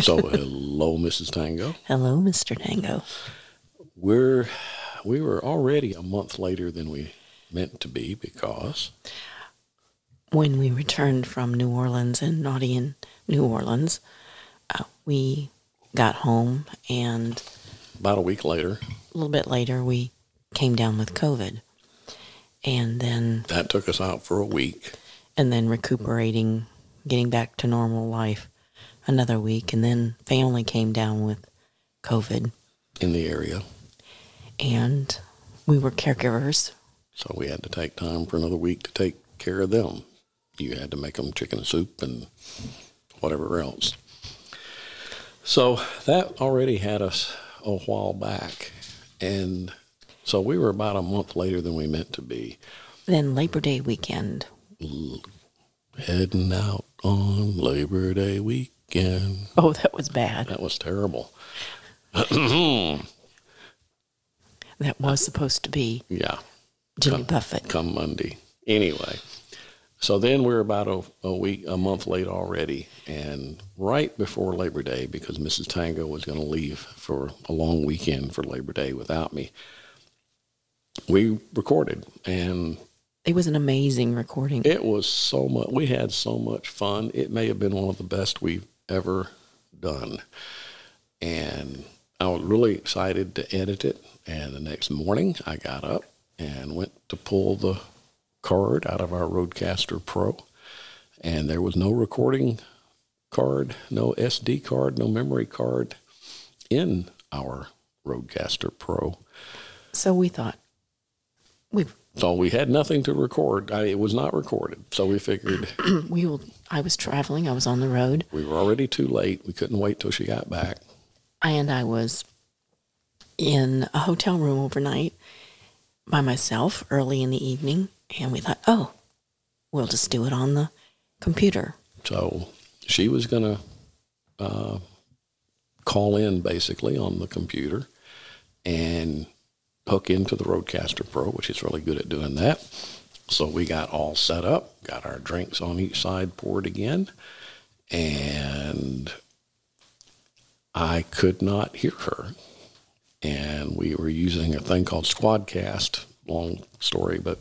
So, hello, Mrs. Tango. Hello, Mr. Tango. We're we were already a month later than we meant to be because When we returned from New Orleans and naughty in New Orleans, uh, we got home and about a week later, a little bit later we came down with COVID. And then that took us out for a week. and then recuperating, getting back to normal life another week and then family came down with COVID in the area. and we were caregivers. So we had to take time for another week to take care of them. You had to make them chicken soup and whatever else. So that already had us a while back. And so we were about a month later than we meant to be. Then Labor Day weekend, Heading out on Labor Day weekend. Oh, that was bad. That was terrible. That was supposed to be Yeah. Jimmy Come- Buffett. come Monday. Anyway, so then we're about a, a week, a month late already, and right before Labor Day, because Mrs. Tango was going to leave for a long weekend for Labor Day without me, we recorded, and It was an amazing recording. it was so much. We had so much fun. It may have been one of the best we've ever done, and I was really excited to edit it. And the next morning, I got up and went to pull the card out of our RodeCaster Pro, and there was no recording card, no SD card, no memory card in our RodeCaster Pro. So we thought we've So we had nothing to record. I, it was not recorded. So we figured we will I was traveling, I was on the road, we were already too late. We couldn't wait till she got back. and I was in a hotel room overnight by myself early in the evening, and we thought, "Oh, we'll just do it on the computer." So she was going to uh, call in basically on the computer and hook into the RodeCaster Pro, which is really good at doing that. So we got all set up, got our drinks on each side poured again, and I could not hear her. And we were using a thing called Squadcast, long story, but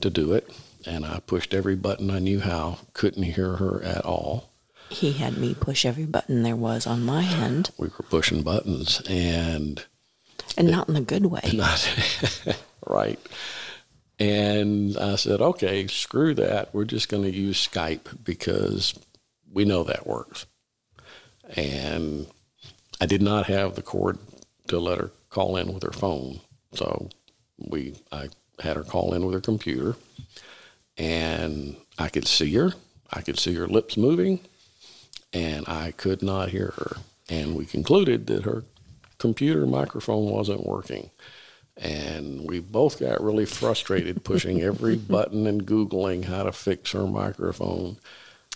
to do it. And I pushed every button I knew how, couldn't hear her at all. He had me push every button there was on my end, We were pushing buttons and and not in the good way. not right. And I said, okay, screw that. We're just going to use Skype because we know that works. And I did not have the cord to let her call in with her phone. So we, I had her call in with her computer and I could see her. I could see her lips moving and I could not hear her. And we concluded that her computer microphone wasn't working. And we both got really frustrated pushing every button and Googling how to fix her microphone.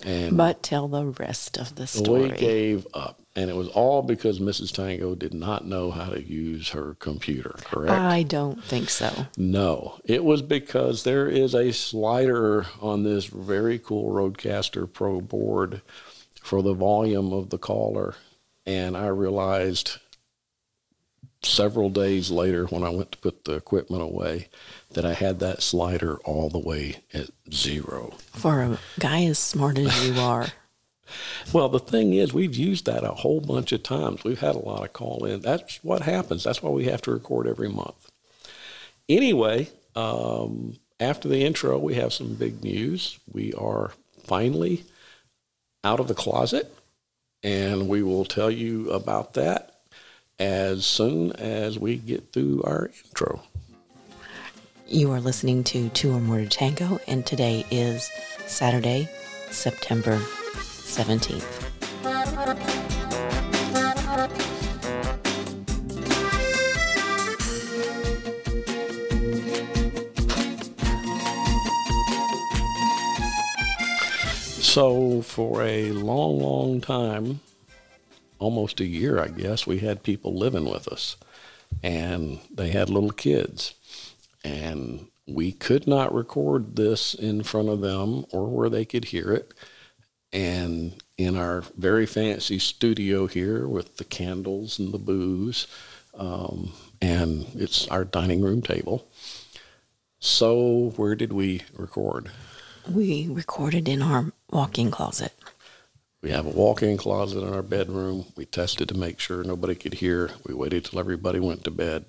And But tell the rest of the story. we gave up. And it was all because Mrs. Tango did not know how to use her computer, correct? I don't think so. No, it was because there is a slider on this very cool RodeCaster Pro board for the volume of the caller. And I realized several days later when I went to put the equipment away that I had that slider all the way at zero. For a guy as smart as you are, Well, the thing is, we've used that a whole bunch of times. We've had a lot of call in. That's what happens. That's why we have to record every month. Anyway, um, after the intro, we have some big news. We are finally out of the closet, and we will tell you about that as soon as we get through our intro. you are listening to Two or More to Tango, and today is Saturday, September 17th. So, for a long, long time, almost a year, I guess, we had people living with us, and they had little kids. And we could not record this in front of them or where they could hear it. And in our very fancy studio here with the candles and the booze. Um, and it's our dining room table. So, where did we record? We recorded in our walk-in closet. We have a walk-in closet in our bedroom. We tested to make sure nobody could hear. We waited till everybody went to bed,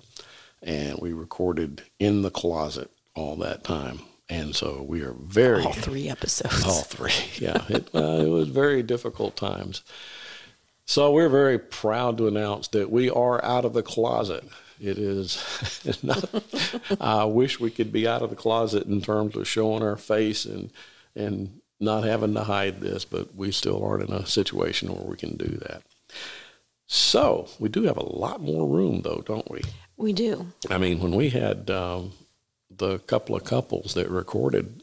and we recorded in the closet all that time. And so we are very All three episodes. all three. Yeah, it, uh, it was very difficult times. So we're very proud to announce that we are out of the closet. It is not. I wish we could be out of the closet in terms of showing our face and and not having to hide this, but we still aren't in a situation where we can do that. So we do have a lot more room, though, don't we? We do. I mean, when we had um, the couple of couples that recorded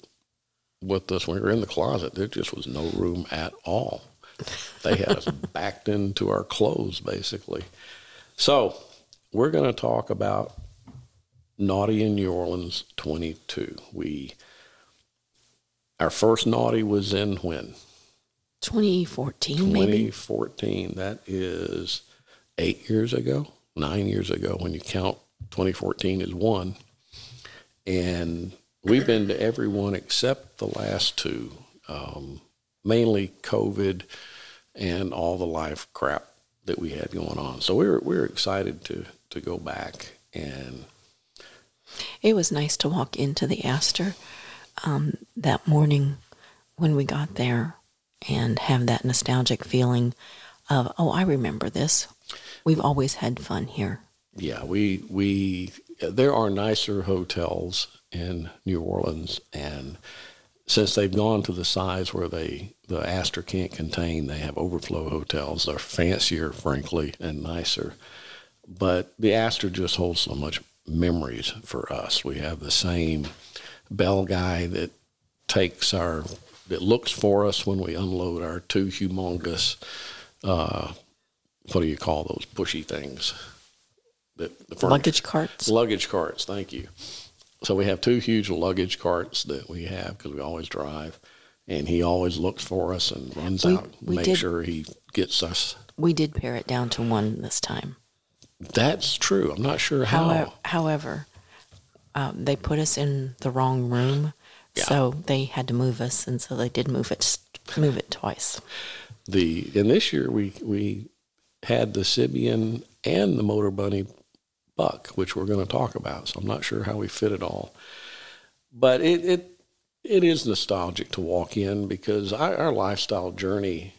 with us when we were in the closet, there just was no room at all. They had us backed into our clothes, basically. So, we're going to talk about Naughty in New Orleans 22. We our first Naughty was in when 2014, maybe. 2014. That is eight years ago, nine years ago when you count 2014 as one. And we've been to every one except the last two, um, mainly COVID and all the life crap that we had going on. So we were, we were excited to, to go back and It was nice to walk into the Astor um, that morning when we got there and have that nostalgic feeling of, oh, I remember this. We've always had fun here. Yeah, we we there are nicer hotels in New Orleans, and since they've gone to the size where they the Astor can't contain, they have overflow hotels. They're fancier, frankly, and nicer. But the Astor just holds so much memories for us. We have the same bell guy that takes our that looks for us when we unload our two humongous uh, what do you call those pushy things? That the furniture- Luggage carts. Luggage carts, thank you. So we have two huge luggage carts that we have because we always drive, and he always looks for us and runs We- out, we make did- sure he gets us. We did pare it down to one this time. That's true. I'm not sure how. However, however um, they put us in the wrong room, Yeah. so they had to move us, and so they did move it, move it twice. the and this year we we had the Sybian and the Motor Bunny buck, which we're going to talk about. So I'm not sure how we fit it all, but it it it is nostalgic to walk in because our, our lifestyle journey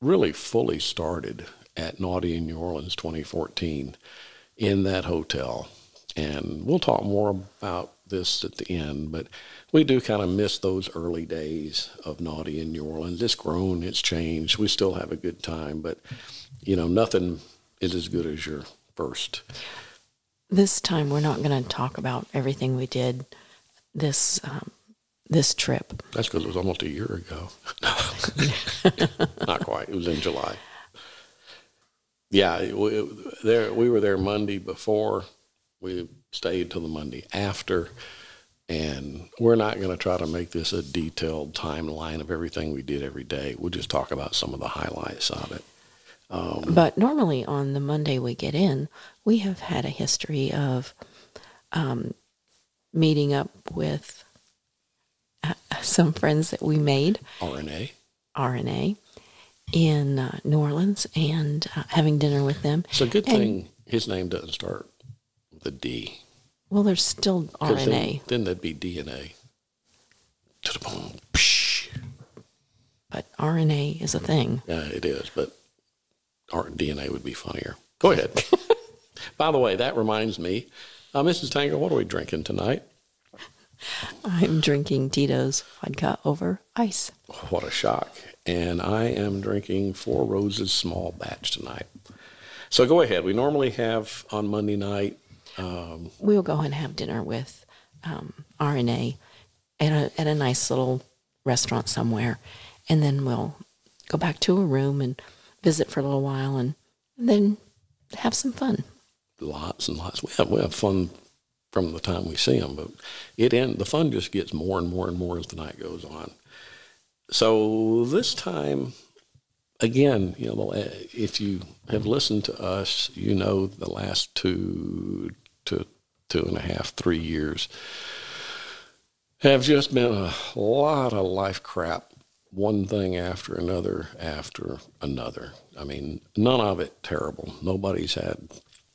really fully started at Naughty in New Orleans 2014 in that hotel. And we'll talk more about this at the end, but we do kind of miss those early days of Naughty in New Orleans. It's grown, it's changed. We still have a good time, but you know, nothing is as good as your first. This time, we're not going to talk about everything we did this um, this trip. That's because it was almost a year ago. Not quite. It was in July. Yeah, it, there we were there Monday before. We stayed till the Monday after, and we're not going to try to make this a detailed timeline of everything we did every day. We'll just talk about some of the highlights of it. But normally on the Monday we get in, we have had a history of um, meeting up with uh, some friends that we made, RNA. RNA, in uh, New Orleans and uh, having dinner with them. It's a good And- thing his name doesn't start with D. Well, there's still RNA. Then, then that'd be DNA. To the boom. Psh. but RNA is a thing. Yeah, it is, but our DNA would be funnier. Go ahead. By the way, that reminds me, uh, Mrs. Tango, what are we drinking tonight? I'm drinking Tito's vodka over ice. What a shock. And I am drinking Four Roses small batch tonight. So go ahead. We normally have on Monday night, um, We'll go and have dinner with um, RNA at a, at a nice little restaurant somewhere. And then we'll go back to a room and visit for a little while and, and then have some fun. lots and lots. We have, we have fun from the time we see them, but it end, the fun just gets more and more and more as the night goes on. So this time again, you know, if you have listened to us, you know the last two to two and a half, three years have just been a lot of life crap, one thing after another after another. I mean, none of it terrible. Nobody's had,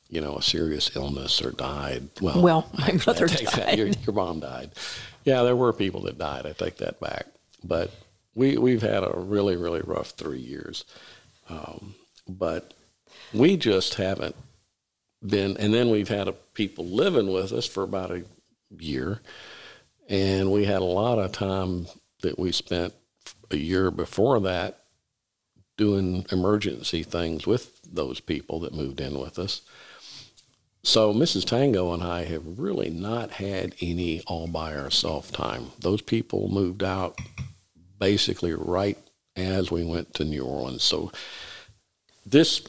you know, a serious illness or died. Well, well my mother died. Your, your mom died. Yeah, there were people that died. I take that back. But we we've had a really really rough three years, um, but we just haven't been. And then we've had a, people living with us for about a year, and we had a lot of time that we spent a year before that doing emergency things with those people that moved in with us. So Mrs. Tango and I have really not had any all by ourselves time. Those people moved out basically right as we went to New Orleans. So this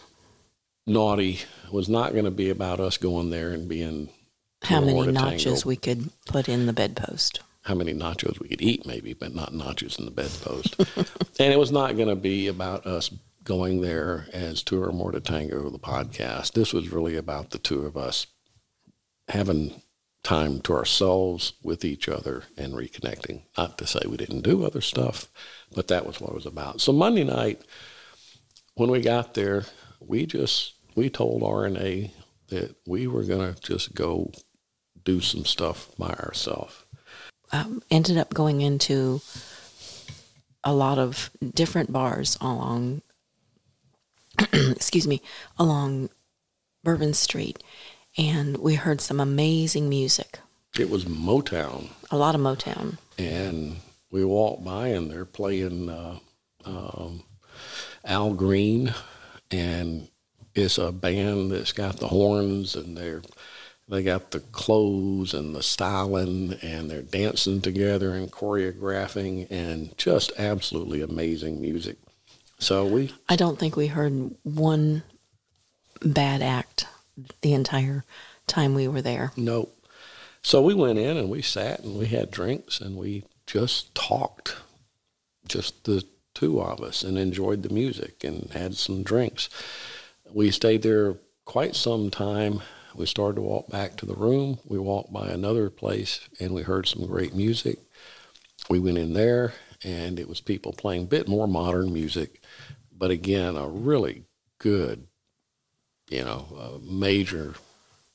naughty was not going to be about us going there and being how many nachos we could put in the bedpost. How many nachos we could eat, maybe, but not nachos in the bedpost. and it was not going to be about us going there as two or more to tango the podcast. This was really about the two of us having time to ourselves with each other and reconnecting. Not to say we didn't do other stuff, but that was what it was about. So Monday night, when we got there, we just we told RNA that we were going to just go do some stuff by ourselves. Um, ended up going into a lot of different bars along, excuse me, along Bourbon Street and we heard some amazing music. It was Motown. A lot of Motown. And we walked by and they're playing uh, um, Al Green, and it's a band that's got the horns and they're they got the clothes and the styling and they're dancing together and choreographing and just absolutely amazing music. So we I don't think we heard one bad act the entire time we were there. Nope. So we went in and we sat and we had drinks and we just talked, just the two of us, and enjoyed the music and had some drinks. We stayed there quite some time. We started to walk back to the room. We walked by another place and we heard some great music. We went in there and it was people playing a bit more modern music, but again, a really good you know, major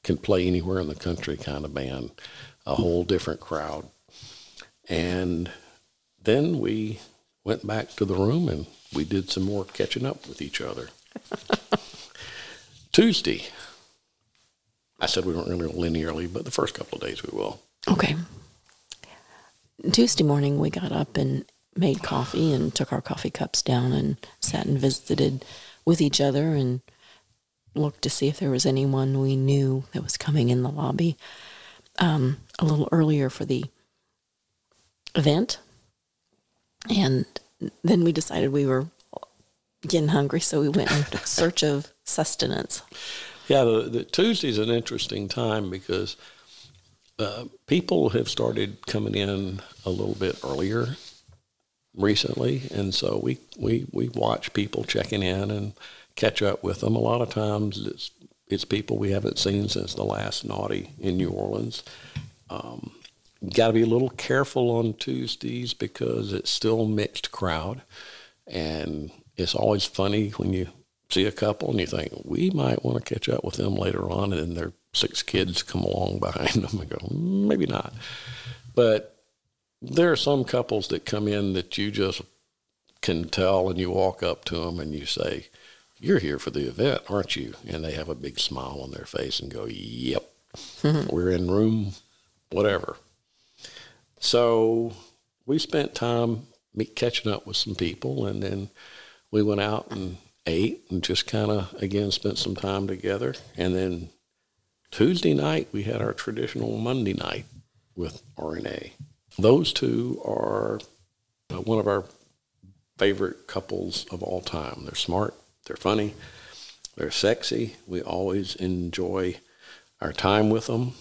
can play anywhere in the country kind of band, a whole different crowd. And then we went back to the room and we did some more catching up with each other. Tuesday, I said we weren't going to linearly, but the first couple of days we will. Okay. Tuesday morning, we got up and made coffee and took our coffee cups down and sat and visited with each other and looked to see if there was anyone we knew that was coming in the lobby um, a little earlier for the event. And then we decided we were getting hungry, so we went in search of sustenance. Yeah, the, the Tuesday's an interesting time because uh, people have started coming in a little bit earlier recently, and so we we we watch people checking in and catch up with them. A lot of times it's it's people we haven't seen since the last naughty in New Orleans. Um, Got to be a little careful on Tuesdays because it's still mixed crowd, and it's always funny when you see a couple and you think we might want to catch up with them later on, and then their six kids come along behind them and go maybe not, but there are some couples that come in that you just can tell, and you walk up to them and you say, you're here for the event, aren't you? And they have a big smile on their face and go, Yep, we're in room whatever. So we spent time catching up with some people, and then we went out and ate and just kind of, again, spent some time together. And then Tuesday night, we had our traditional Monday night with RNA. Those two are uh, one of our favorite couples of all time. They're smart, they're funny. They're sexy. We always enjoy our time with them.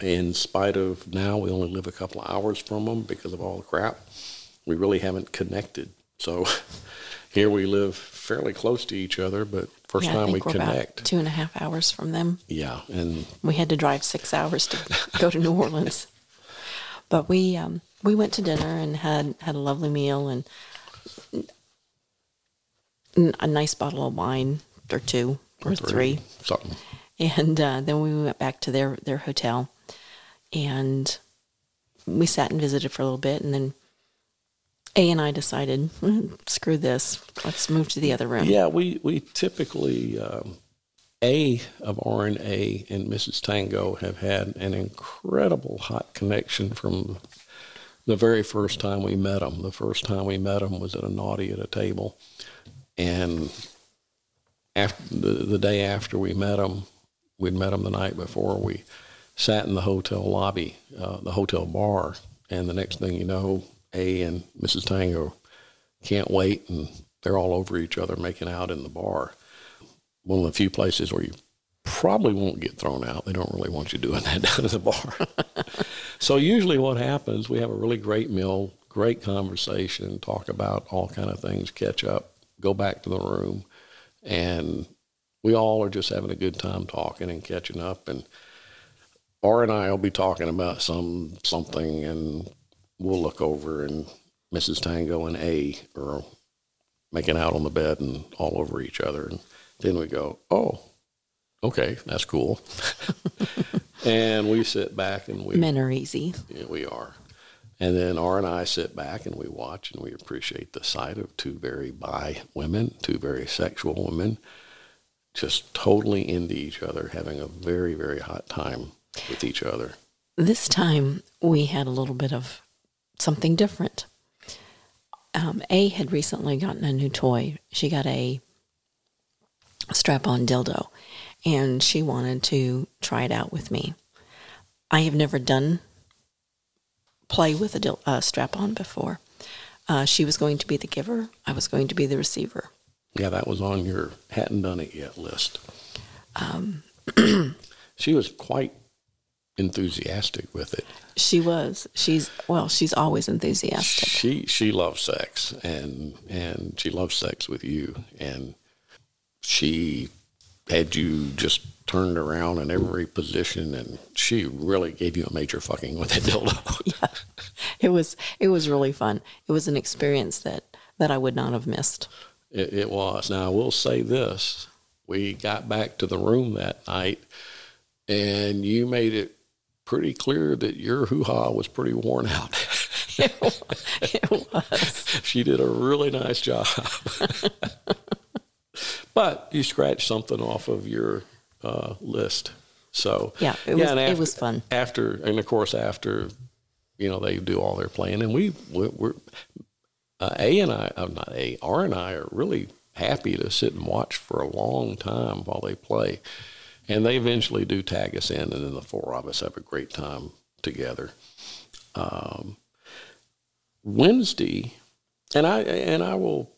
In spite of now we only live a couple of hours from them because of all the crap, we really haven't connected. So here we live fairly close to each other, but first Yeah, time we connect. about two and a half hours from them. Yeah, and We had to drive six hours to go to New Orleans, but we um, we went to dinner and had had a lovely meal and a nice bottle of wine or two or three, something. and uh, then we went back to their their hotel, and we sat and visited for a little bit, and then A and I decided, "Mm, screw this, let's move to the other room. Yeah, we we typically um, A of R and A and Mrs. Tango have had an incredible hot connection from the very first time we met them. The first time we met them was at a naughty at a table, and after the, the day after we met them, we'd met them the night before. We sat in the hotel lobby, uh, the hotel bar, and the next thing you know, A and Mrs. Tango can't wait, and they're all over each other making out in the bar. One of the few places where you probably won't get thrown out. They don't really want you doing that down at the bar. so usually, what happens, we have a really great meal, great conversation, talk about all kind of things, catch up, go back to the room, and we all are just having a good time talking and catching up. And R and I will be talking about some something, and we'll look over, and Mrs. Tango and A are making out on the bed and all over each other. And then we go, oh, okay, that's cool. and we sit back and we Men are easy. yeah, we are. And then R and I sit back and we watch and we appreciate the sight of two very bi women, two very sexual women, just totally into each other, having a very, very hot time with each other. This time we had a little bit of something different. Um, a had recently gotten a new toy. She got a strap on dildo and she wanted to try it out with me. I have never done play with a dil- uh, strap on before. Uh, she was going to be the giver, I was going to be the receiver. Yeah, that was on your hadn't done it yet list. she was quite enthusiastic with it. She was. She's, well, she's always enthusiastic. She she loves sex and and she loves sex with you and she had you just turned around in every position and she really gave you a major fucking with that dildo. yeah, it was it was really fun. It was an experience that that I would not have missed. It, it was. Now I will say this: we got back to the room that night, and you made it pretty clear that your hoo ha was pretty worn out. It was. she did a really nice job. but you scratched something off of your uh, list. So Yeah, it was- and it was fun. After and of course after, you know, they do all their playing, and we we- we're uh, A and I, I'm not A, R and I are really happy to sit and watch for a long time while they play, and they eventually do tag us in, and then the four of us have a great time together. Um, Wednesday, and I and I will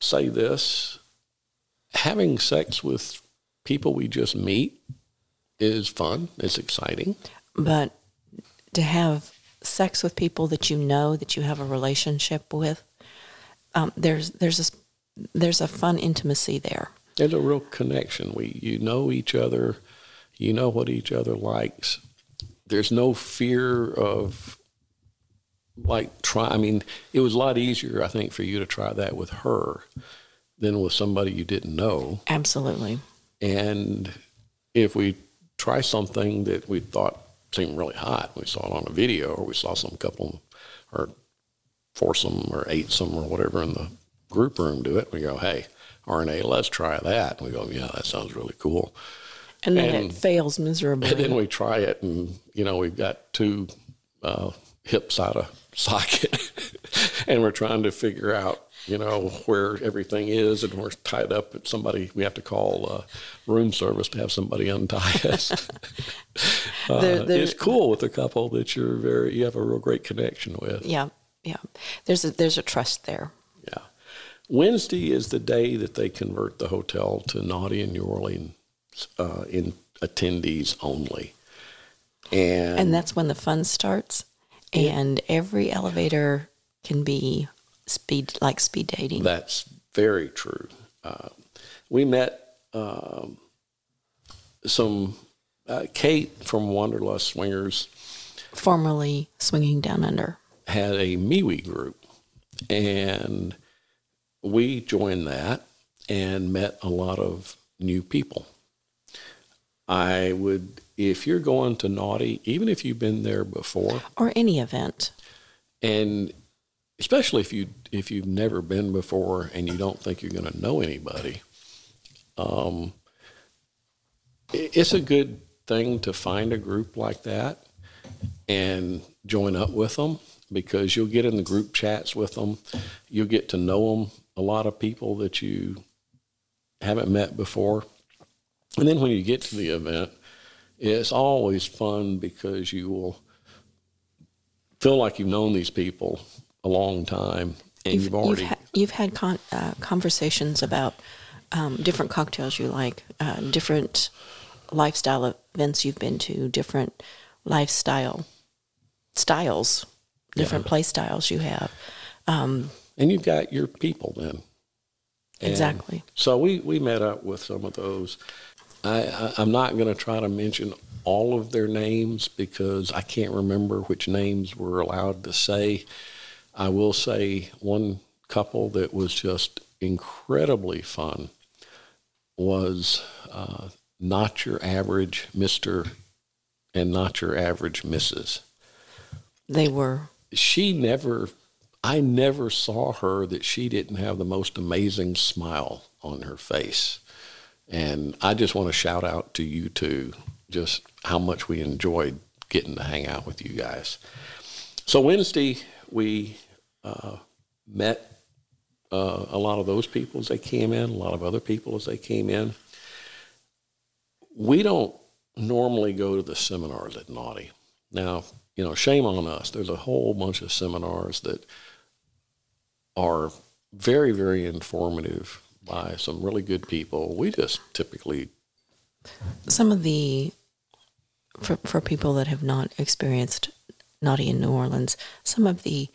say this: having sex with people we just meet is fun. It's exciting. But to have sex with people that you know that you have a relationship with, um, there's there's a there's a fun intimacy there. There's a real connection. We you know each other, you know what each other likes. There's no fear of like try. I mean, it was a lot easier, I think, for you to try that with her than with somebody you didn't know. Absolutely. And if we try something that we thought seemed really hot, we saw it on a video or we saw some couple or foursome or eightsome or whatever in the group room do it, we go, hey, RNA, let's try that. And we go, yeah, that sounds really cool. And then And- it fails miserably. And then we try it, and you know we've got two uh, hips out of socket, and we're trying to figure out you know where everything is, and we're tied up at somebody. We have to call uh, room service to have somebody untie us. uh, There- there- it's cool with a couple that you're very you have a real great connection with. yeah, yeah. There's a there's a trust there. Yeah. Wednesday is the day that they convert the hotel to Naughty in New Orleans uh, in attendees only. And, and that's when the fun starts and every elevator can be speed like speed dating. That's very true. Uh, we met um, some uh, Kate from Wanderlust Swingers formerly swinging down under. had a MeWe group, and we joined that and met a lot of new people. I would, if you're going to Naughty, even if you've been there before, Or any event. and especially if you if you've never been before and you don't think you're going to know anybody, um, it's a good thing to find a group like that and join up with them because you'll get in the group chats with them. You'll get to know them. A lot of people that you haven't met before, and then when you get to the event, it's always fun because you will feel like you've known these people a long time and you've, already you've, ha- you've had con- uh, conversations about um, different cocktails you like, uh, different lifestyle events you've been to, different lifestyle styles, different play styles you have. And you've got your people then. And Exactly. So we, we met up with some of those. I, I, I'm not going to try to mention all of their names because I can't remember which names we're allowed to say. I will say one couple that was just incredibly fun was uh, not your average Mr. and not your average Mrs. They were she never I never saw her that she didn't have the most amazing smile on her face. And I just want to shout out to you two just how much we enjoyed getting to hang out with you guys. So Wednesday we uh, met uh, a lot of those people as they came in, a lot of other people as they came in. We don't normally go to the seminars at Naughty. Now, you know, shame on us. There's a whole bunch of seminars that are very, very informative by some really good people. We just typically, some of the for for people that have not experienced naughty in New Orleans, some of the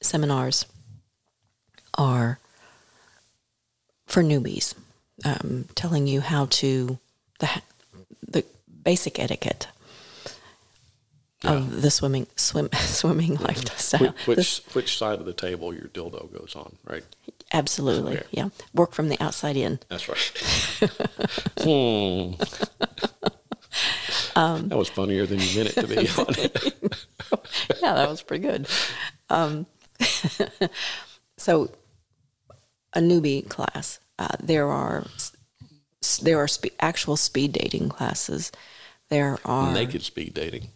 seminars are for newbies, um, telling you how to the the basic etiquette of the swimming swim swimming lifestyle. which This- which, which side of the table your dildo goes on, right? absolutely, Okay. yeah. Work from the outside in. That's right. hmm. that was funnier than you meant it to be. yeah, that was pretty good. Um, so, a newbie class. Uh, there are there are spe- actual speed dating classes. There are Naked speed dating.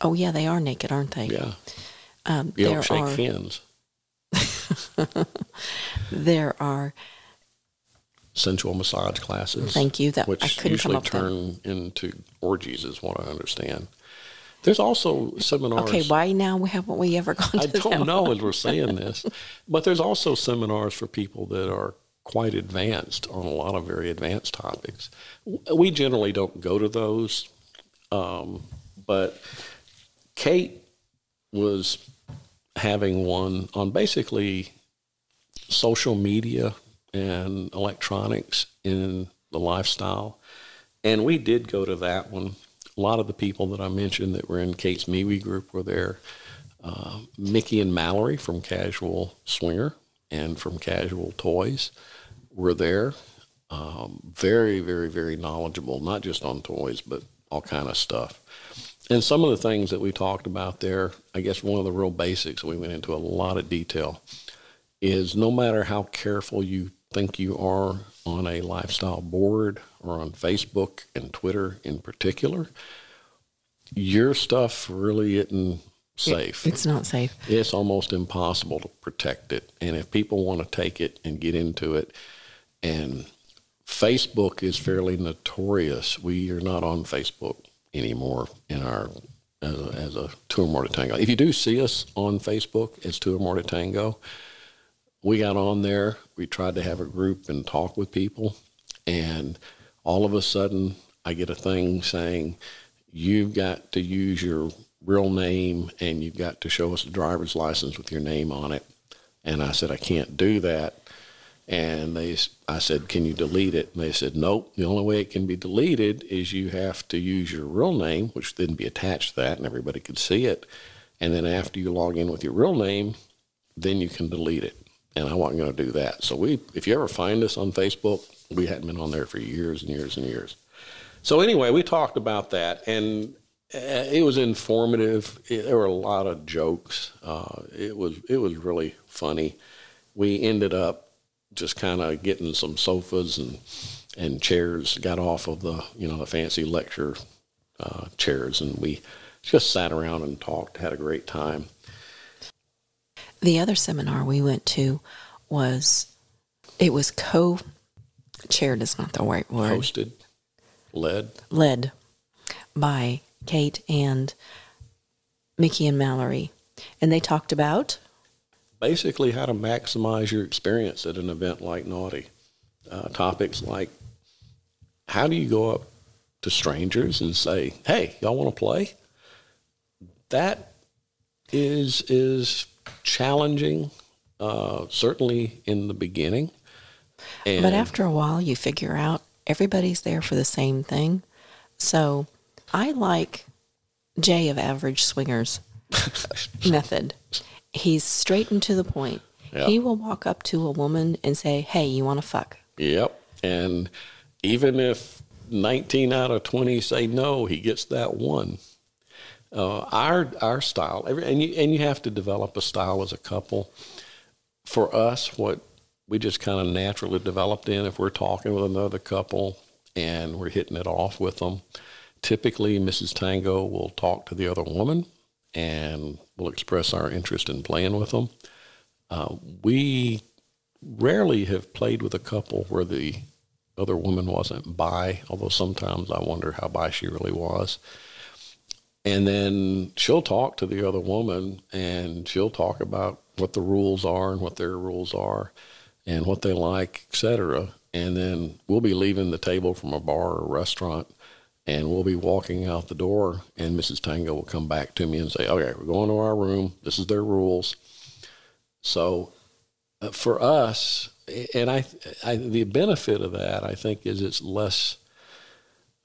Oh yeah, they are naked, aren't they? Yeah. Um, You there don't shake are hands. there are Sensual massage classes. Thank you. That- which I couldn't usually come up with that. turn into orgies, is what I understand. There's also seminars. okay. Why now haven't we ever gone to I don't them? know as we're saying this, but there's also seminars for people that are quite advanced on a lot of very advanced topics. We generally don't go to those, um, but Kate was having one on basically social media and electronics in the lifestyle. And we did go to that one. A lot of the people that I mentioned that were in Kate's MeWe group were there. Uh, Mickey and Mallory from Casual Swinger and from Casual Toys were there. Um, very, very, very knowledgeable, not just on toys, but all kind of stuff. And some of the things that we talked about there, I guess one of the real basics, we went into a lot of detail, is no matter how careful you think you are on a lifestyle board or on Facebook and Twitter in particular, your stuff really isn't safe. It's not safe. It's almost impossible to protect it. And if people want to take it and get into it, and Facebook is fairly notorious. We are not on Facebook anymore in our as a, as a Two or More to Tango. If you do see us on Facebook it's Two or More to Tango, we got on there. We tried to have a group and talk with people, and all of a sudden, I get a thing saying, "You've got to use your real name, and you've got to show us a driver's license with your name on it." And I said, I can't do that. And they, I said, can you delete it? And they said, nope. The only way it can be deleted is you have to use your real name, which then be attached to that, and everybody could see it. And then after you log in with your real name, then you can delete it. And I wasn't going to do that. So we, if you ever find us on Facebook, we hadn't been on there for years and years and years. So anyway, we talked about that, and uh, it was informative. It, there were a lot of jokes. Uh, it was it was really funny. We ended up just kind of getting some sofas and and chairs. Got off of the you know the fancy lecture uh, chairs, and we just sat around and talked. Had a great time. The other seminar we went to was it was co chaired is not the right word. Hosted, led, led by Kate and Mickey and Mallory. And they talked about basically how to maximize your experience at an event like Naughty. Uh, topics like how do you go up to strangers and say, "Hey, y'all want to play?" That is is challenging, uh, certainly in the beginning. And but after a while, you figure out everybody's there for the same thing. So I like Jay of Average Swingers method. He's straight and to the point. Yep. He will walk up to a woman and say, Hey, you want to fuck? Yep. And even if 19 out of 20 say no, he gets that one. Uh, our our style, and you and you have to develop a style as a couple. For us, what we just kind of naturally developed in, if we're talking with another couple and we're hitting it off with them, typically Mrs. Tango will talk to the other woman and we'll express our interest in playing with them. Uh, we rarely have played with a couple where the other woman wasn't bi, although sometimes I wonder how bi she really was. And then she'll talk to the other woman and she'll talk about what the rules are and what their rules are and what they like, etc. And then we'll be leaving the table from a bar or a restaurant and we'll be walking out the door and Mrs. Tango will come back to me and say, okay, we're going to our room. This is their rules. So uh, for us, and I, I, the benefit of that, I think, is it's less,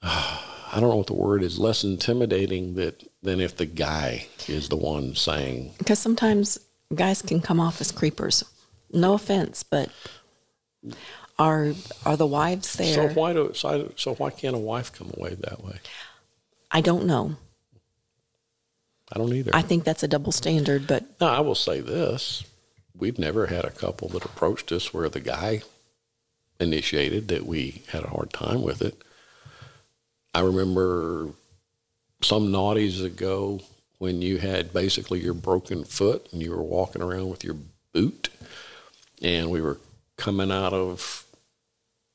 uh, I don't know what the word is, less intimidating that than if the guy is the one saying. Because sometimes guys can come off as creepers. No offense, but are are the wives there? So why do so, so why can't a wife come away that way? I don't know. I don't either. I think that's a double standard, but no, I will say this: we've never had a couple that approached us where the guy initiated that we had a hard time with it. I remember some naughties ago when you had basically your broken foot and you were walking around with your boot, and we were coming out of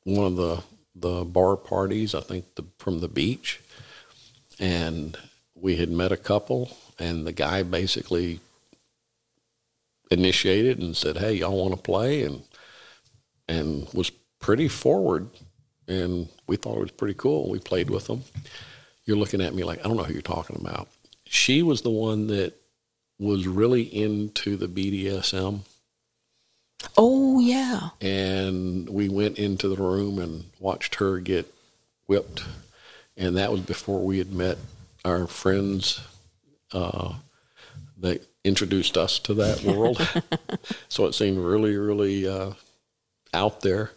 one of the the bar parties, I think the, from the beach, and we had met a couple, and the guy basically initiated and said, "Hey, y'all want to play?" and and was pretty forward, and we thought it was pretty cool. We played with them. You're looking at me like I don't know who you're talking about. She was the one that was really into the BDSM Oh, yeah. And we went into the room and watched her get whipped. And that was before we had met our friends uh, that introduced us to that world. so it seemed really, really uh, out there.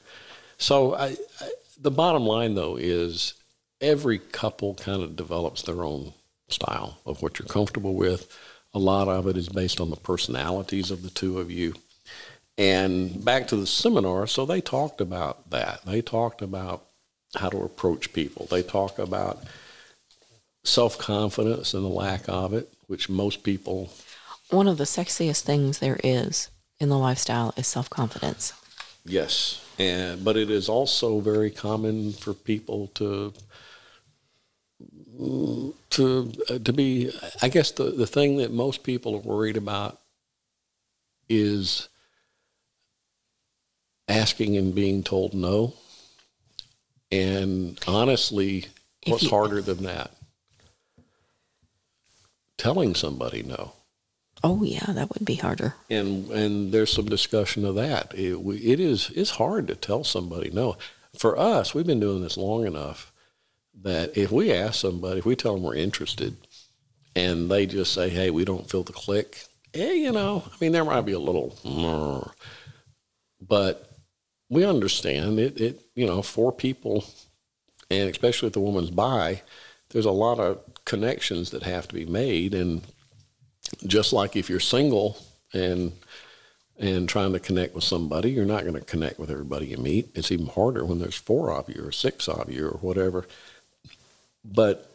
So I, I, the bottom line, though, is every couple kind of develops their own style of what you're comfortable with. A lot of it is based on the personalities of the two of you. And back to the seminar, so they talked about that. They talked about how to approach people. They talk about self confidence and the lack of it, which most people. One of the sexiest things there is in the lifestyle is self confidence. Yes, and but it is also very common for people to to uh, to be. I guess the the thing that most people are worried about is asking and being told no. And honestly, what's you, harder than that? Telling somebody no. Oh yeah, that would be harder. and and there's some discussion of that. It, it is it's hard to tell somebody no. For us, we've been doing this long enough that if we ask somebody, if we tell them we're interested, and they just say, "Hey, we don't feel the click," eh, you know, I mean, there might be a little, but we understand it. It you know, for people, and especially if the woman's bi, there's a lot of connections that have to be made, and just like if you're single and and trying to connect with somebody, you're not going to connect with everybody you meet. It's even harder when there's four of you or six of you or whatever. But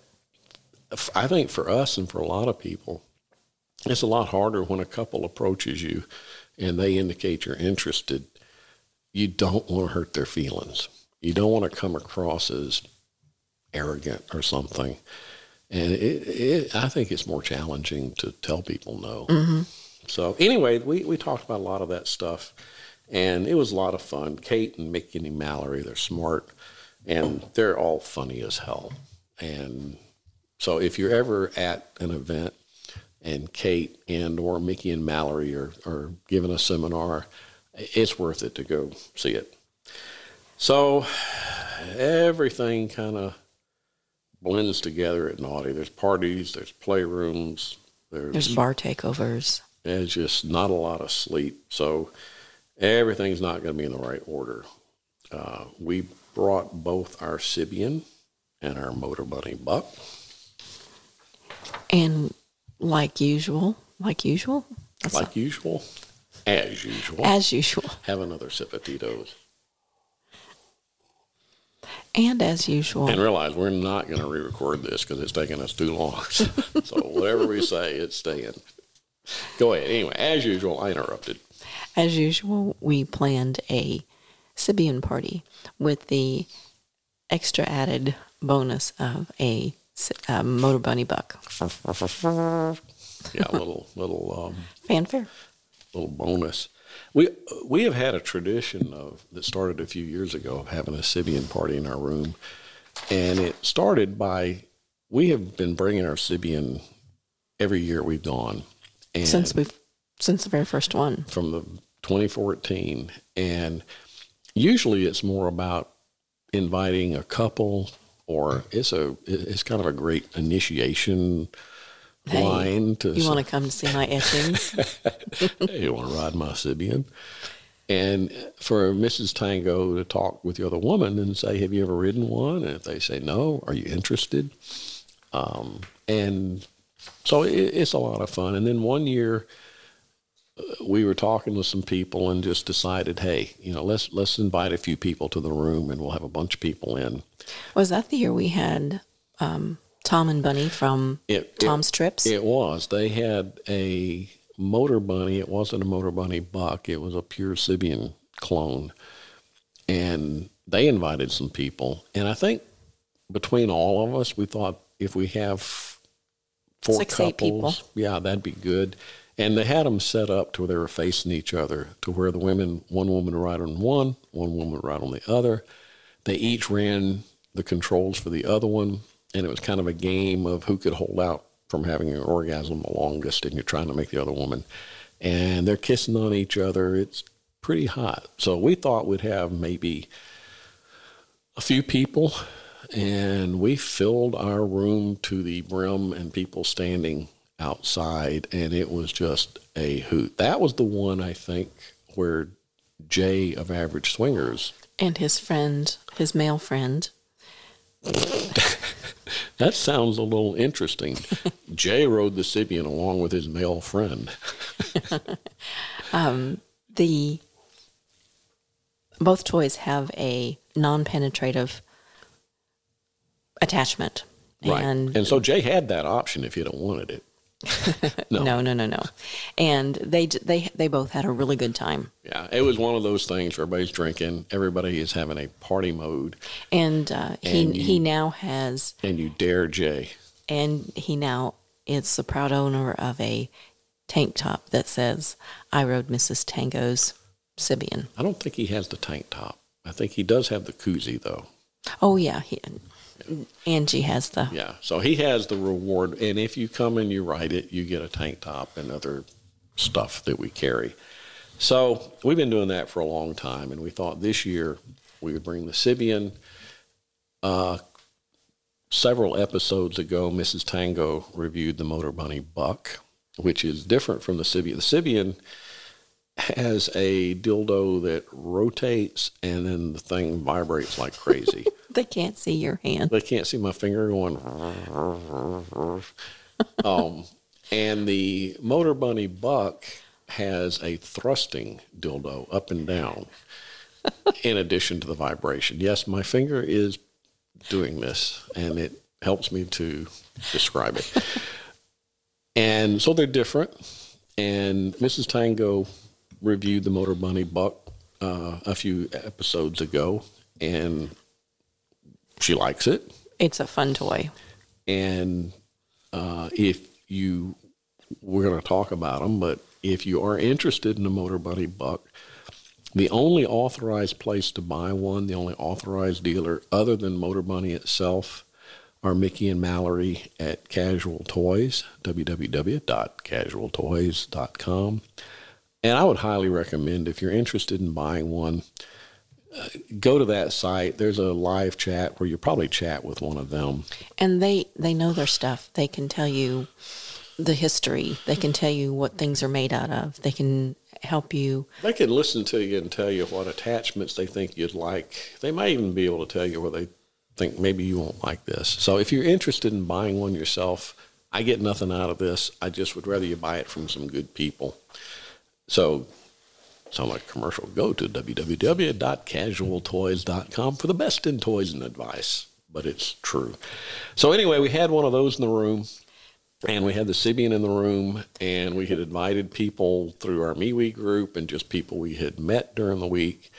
I think for us and for a lot of people, it's a lot harder when a couple approaches you and they indicate you're interested. You don't want to hurt their feelings. You don't want to come across as arrogant or something. And it, it, I think it's more challenging to tell people no. Mm-hmm. So anyway, we, we talked about a lot of that stuff, and it was a lot of fun. Kate and Mickey and Mallory, they're smart, and they're all funny as hell. And so if you're ever at an event and Kate and or Mickey and Mallory are, are giving a seminar, it's worth it to go see it. So everything kind of blends together at Naughty. There's parties, there's playrooms, There's bar takeovers. there's just not a lot of sleep. So everything's not going to be in the right order. Uh, we brought both our Sybian and our Motor Bunny Buck. And like usual, like usual, That's like usual, as usual. as usual, Have another sip of Tito's. and as usual. And realize we're not going to re record this because it's taking us too long. so whatever we say, it's staying. Go ahead. Anyway, as usual, I interrupted. As usual, we planned a Sybian party with the extra added bonus of a uh, motor bunny buck Yeah, a little, little, um, fanfare. Little bonus. We we have had a tradition of that started a few years ago of having a Sybian party in our room, and it started by we have been bringing our Sybian every year we've gone, and Since we've since the very first one, from the 2014, and usually it's more about inviting a couple or it's a it's kind of a great initiation Hey, to you want to come to see my etchings? hey, you want to ride my Sybian? And for Mrs. Tango to talk with the other woman and say, Have you ever ridden one? And if they say no, are you interested? Um, and so it, it's a lot of fun. And then one year, uh, we were talking with some people and just decided, hey, you know, let's let's invite a few people to the room, and we'll have a bunch of people in. Was that the year we had um, Tom and Bunny from It- it- Tom's Trips? It was. They had a motor bunny. It wasn't a motor bunny buck. It was a pure Sybian clone. And they invited some people. And I think between all of us, we thought if we have four Six, couples, eight people. yeah, that'd be good. And they had them set up to where they were facing each other, to where the women, one woman would ride on one, one woman would ride on the other. They each ran the controls for the other one, and it was kind of a game of who could hold out from having an orgasm the longest, and you're trying to make the other woman. And they're kissing on each other. It's pretty hot. So we thought we'd have maybe a few people, and we filled our room to the brim and people standing outside, and it was just a hoot. That was the one, I think, where Jay of Average Swingers and his friend, his male friend, That sounds a little interesting. Jay rode the Sybian along with his male friend. Um, the both toys have a non-penetrative attachment, and and so Jay had that option if you'd have wanted it. No. no, no, no, no, and they they they both had a really good time, Yeah, it was one of those things where everybody's drinking, everybody is having a party mode, and uh, he you- he now has and you dare Jay. and he now is the proud owner of a tank top that says "I rode Mrs. Tango's Sybian." I don't think he has the tank top. I think he does have the koozie though. Oh yeah, he, Angie has the Yeah, so he has the reward, and if you come and you ride it, you get a tank top and other stuff that we carry. So we've been doing that for a long time, and we thought this year we would bring the Sybian. Uh, several episodes ago, Mrs. Tango reviewed the Motor Bunny Buck, which is different from the Sybian. The Sybian has a dildo that rotates and then the thing vibrates like crazy. They can't see your hand. they can't see my finger going. um, and the Motor Bunny Buck has a thrusting dildo up and down in addition to the vibration. Yes, my finger is doing this and it helps me to describe it. and so they're different. And Mrs. Tango reviewed the Motor Bunny Buck uh, a few episodes ago, and she likes it. It's a fun toy. And uh, if you, we're going to talk about them, but if you are interested in the Motor Bunny Buck, the only authorized place to buy one, the only authorized dealer other than Motor Bunny itself, are Mickey and Mallory at Casual Toys, www.casualtoys.com. And I would highly recommend if you're interested in buying one, uh, go to that site. There's a live chat where you probably chat with one of them. And they they know their stuff. They can tell you the history. They can tell you what things are made out of. They can help you. They can listen to you and tell you what attachments they think you'd like. They might even be able to tell you where they think maybe you won't like this. So if you're interested in buying one yourself, I get nothing out of this. I just would rather you buy it from some good people. So, sound like commercial. Go to www.casualtoys.com for the best in toys and advice. But it's true. So anyway, we had one of those in the room, and we had the Sybian in the room, and we had invited people through our MeWe group and just people we had met during the week.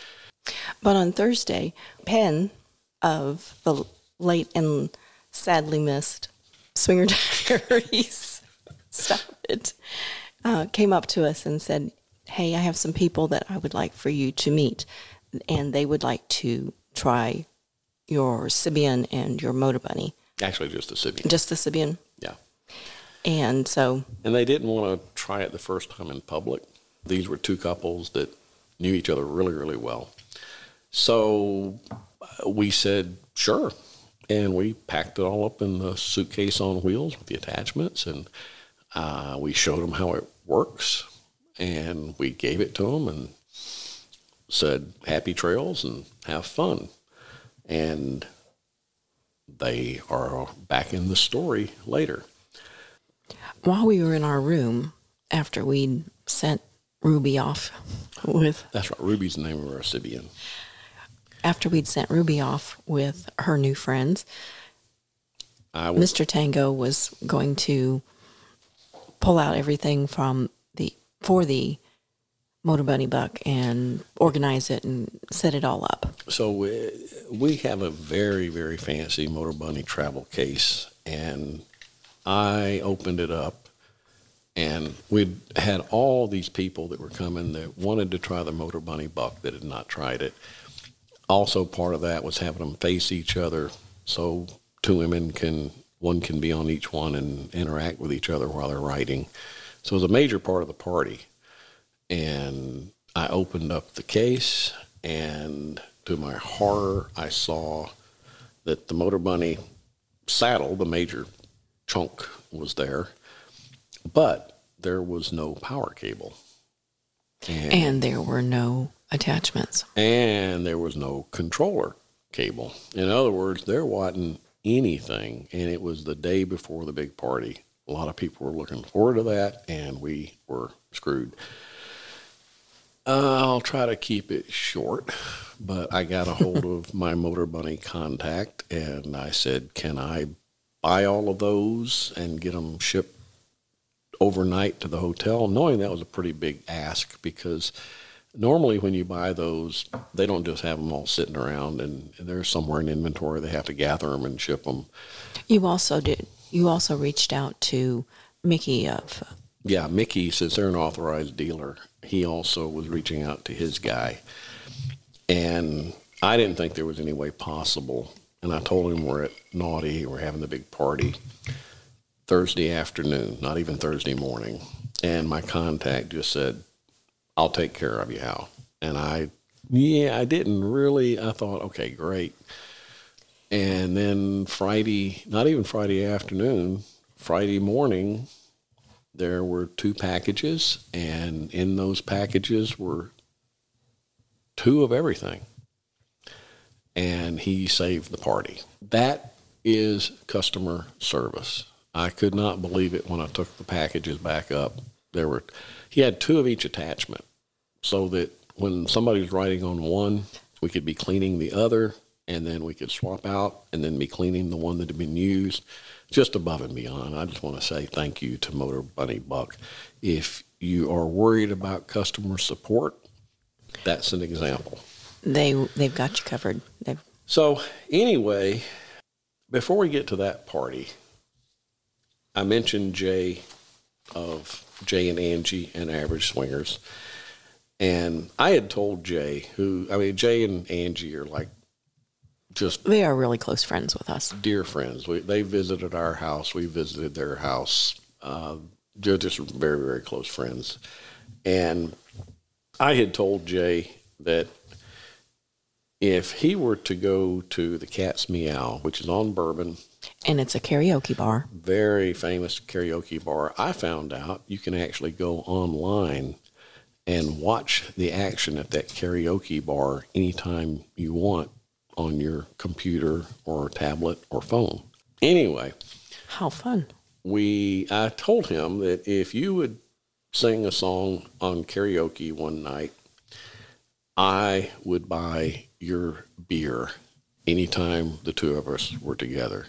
But on Thursday, Penn of the late and sadly missed Swinger Diaries, stop it, uh, came up to us and said, Hey, I have some people that I would like for you to meet, and they would like to try your Sybian and your Motor Bunny. Actually, just the Sybian. Just the Sybian. Yeah. And so And they didn't want to try it the first time in public. These were two couples that knew each other really, really well. So uh, we said, sure. And we packed it all up in the suitcase on wheels with the attachments. And uh, we showed them how it works. And we gave it to them and said, happy trails and have fun. And they are back in the story later. while we were in our room, after we'd sent Ruby off with That's right. Ruby's the name of our Sybian. after we'd sent Ruby off with her new friends, I was Mr. Tango was going to pull out everything from for the Motor Bunny Buck and organize it and set it all up. so we, we have a very very fancy Motor Bunny travel case, and I opened it up, and we had all these people that were coming that wanted to try the Motor Bunny Buck that had not tried it. Also, part of that was having them face each other, so two women can one can be on each one and interact with each other while they're riding. So it was a major part of the party. and I opened up the case, and to my horror, I saw that the Motor Bunny saddle, the major chunk, was there, but there was no power cable, and, And there were no attachments. and there was no controller cable. In other words, there wasn't anything, and it was the day before the big party. A lot of people were looking forward to that, and we were screwed. Uh, I'll try to keep it short, but I got a hold of my Motor Bunny contact, and I said, "Can I buy all of those and get them shipped overnight to the hotel?" Knowing that was a pretty big ask because normally when you buy those, they don't just have them all sitting around, and they're somewhere in inventory. They have to gather them and ship them. You also did. You also reached out to Mickey of uh, Yeah, Mickey, since they're an authorized dealer, he also was reaching out to his guy. And I didn't think there was any way possible. And I told him we're at Naughty, we're having the big party Thursday afternoon, not even Thursday morning. and my contact just said, "I'll take care of you, Hal." And I, yeah, I didn't really. I thought, okay, great. And then Friday, not even Friday afternoon, Friday morning, there were two packages, and in those packages were two of everything. And he saved the party. That is customer service. I could not believe it when I took the packages back up. There were, he had two of each attachment, so that when somebody was writing on one, we could be cleaning the other, and then we could swap out, and then be cleaning the one that had been used. Just above and beyond. I just want to say thank you to Motor Bunny Buck. If you are worried about customer support, that's an example. They they've got you covered. They've So, anyway, before we get to that party, I mentioned Jay of Jay and Angie and Average Swingers. And I had told Jay, who, I mean, Jay and Angie are like just they are really close friends with us. dear friends. We, they visited our house. We visited their house. Uh, they're just very, very close friends. And I had told Jay that if he were to go to the Cat's Meow, which is on Bourbon, And it's a karaoke bar. very famous karaoke bar, I found out you can actually go online and watch the action at that karaoke bar anytime you want on your computer or tablet or phone. Anyway, How fun. we I told him that if you would sing a song on karaoke one night, I would buy your beer anytime the two of us were together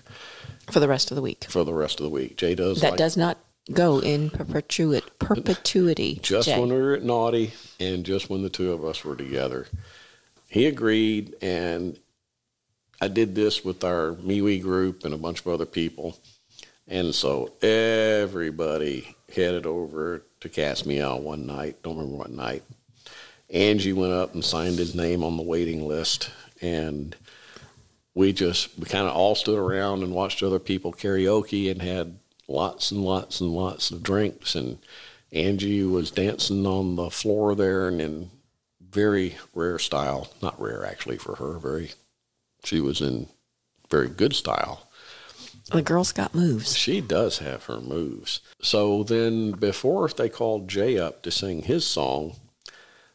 For the rest of the week. for the rest of the week. Jay does That like does not go in perpetuity perpetuity. just Jay. when we were at Naughty and just when the two of us were together. He agreed, and I did this with our MeWe group and a bunch of other people. And so everybody headed over to Cat's Meow one night. Don't remember what night. Angie went up and signed his name on the waiting list. And we just, we kind of all stood around and watched other people karaoke and had lots and lots and lots of drinks. And Angie was dancing on the floor there and in very rare style. Not rare, actually, for her. Very, she was in very good style. The girl's got moves. She does have her moves. So then, before they called Jay up to sing his song,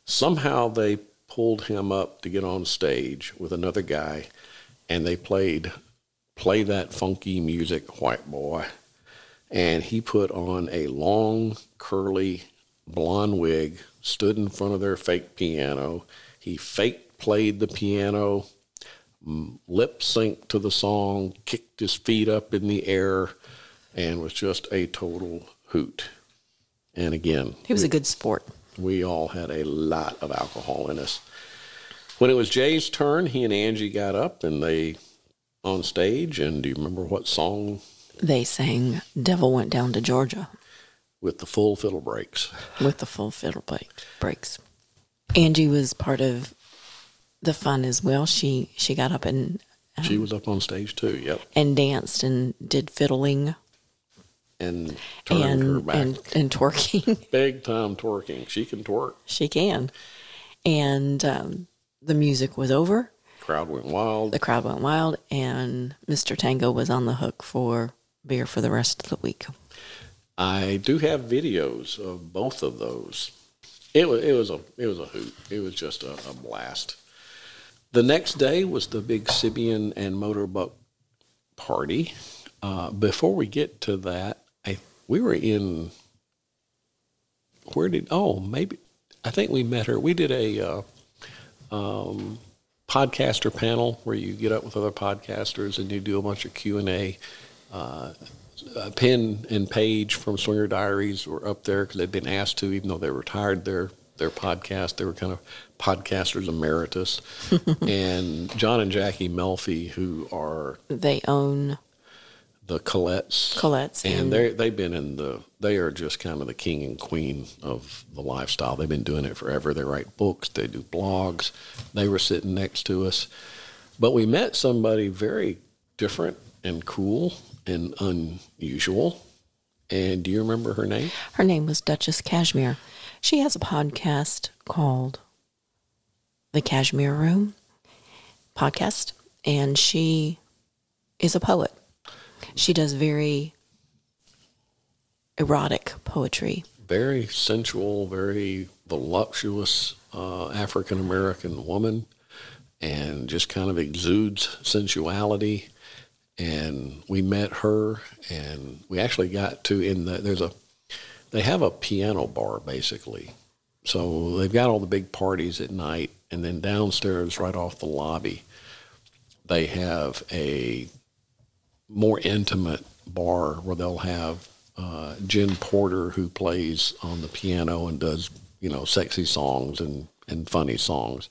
somehow they pulled him up to get on stage with another guy, and they played "Play That Funky Music, White Boy," and he put on a long, curly, blonde wig, stood in front of their fake piano. He fake played the piano lip synced to the song, kicked his feet up in the air, and was just a total hoot. And again, He was a good sport. we all had a lot of alcohol in us. When it was Jay's turn, he and Angie got up and they on stage. And do you remember what song They sang Devil Went Down to Georgia with the full fiddle breaks? with the full fiddle break, breaks. Angie was part of the fun as well. She she got up and She was up on stage too. Yep, and danced and did fiddling and turned her and back, and, and twerking. big time twerking. She can twerk. she can. And um, the music was over. Crowd went wild. The crowd went wild, and Mr. Tango was on the hook for beer for the rest of the week. I do have videos of both of those. It was it was a it was a hoot. It was just a, a blast. The next day was the big Sybian and motorboat party. Uh, before we get to that, I we were in where did oh maybe I think we met her. We did a uh, um, podcaster panel where you get up with other podcasters and you do a bunch of Q and A. Uh, Penn and Page from Swinger Diaries were up there because they'd been asked to, even though they were retired their their podcast. They were kind of podcasters emeritus. and John and Jackie Melfi, who are They own the Colettes, Colette's and and- they they've been in the they are just kind of the king and queen of the lifestyle. They've been doing it forever. They write books, they do blogs. They were sitting next to us, but we met somebody very different and cool and unusual, And do you remember her name? Her name was Duchess Cashmere. She has a podcast called The Cashmere Room podcast, and she is a poet. She does very erotic poetry. Very sensual, very voluptuous uh, African American woman, and just kind of exudes sensuality. And we met her, and we actually got to in the there's a they have a piano bar basically. So they've got all the big parties at night, and then downstairs, right off the lobby, they have a more intimate bar where they'll have uh, Jen Porter who plays on the piano and does you know sexy songs and and funny songs,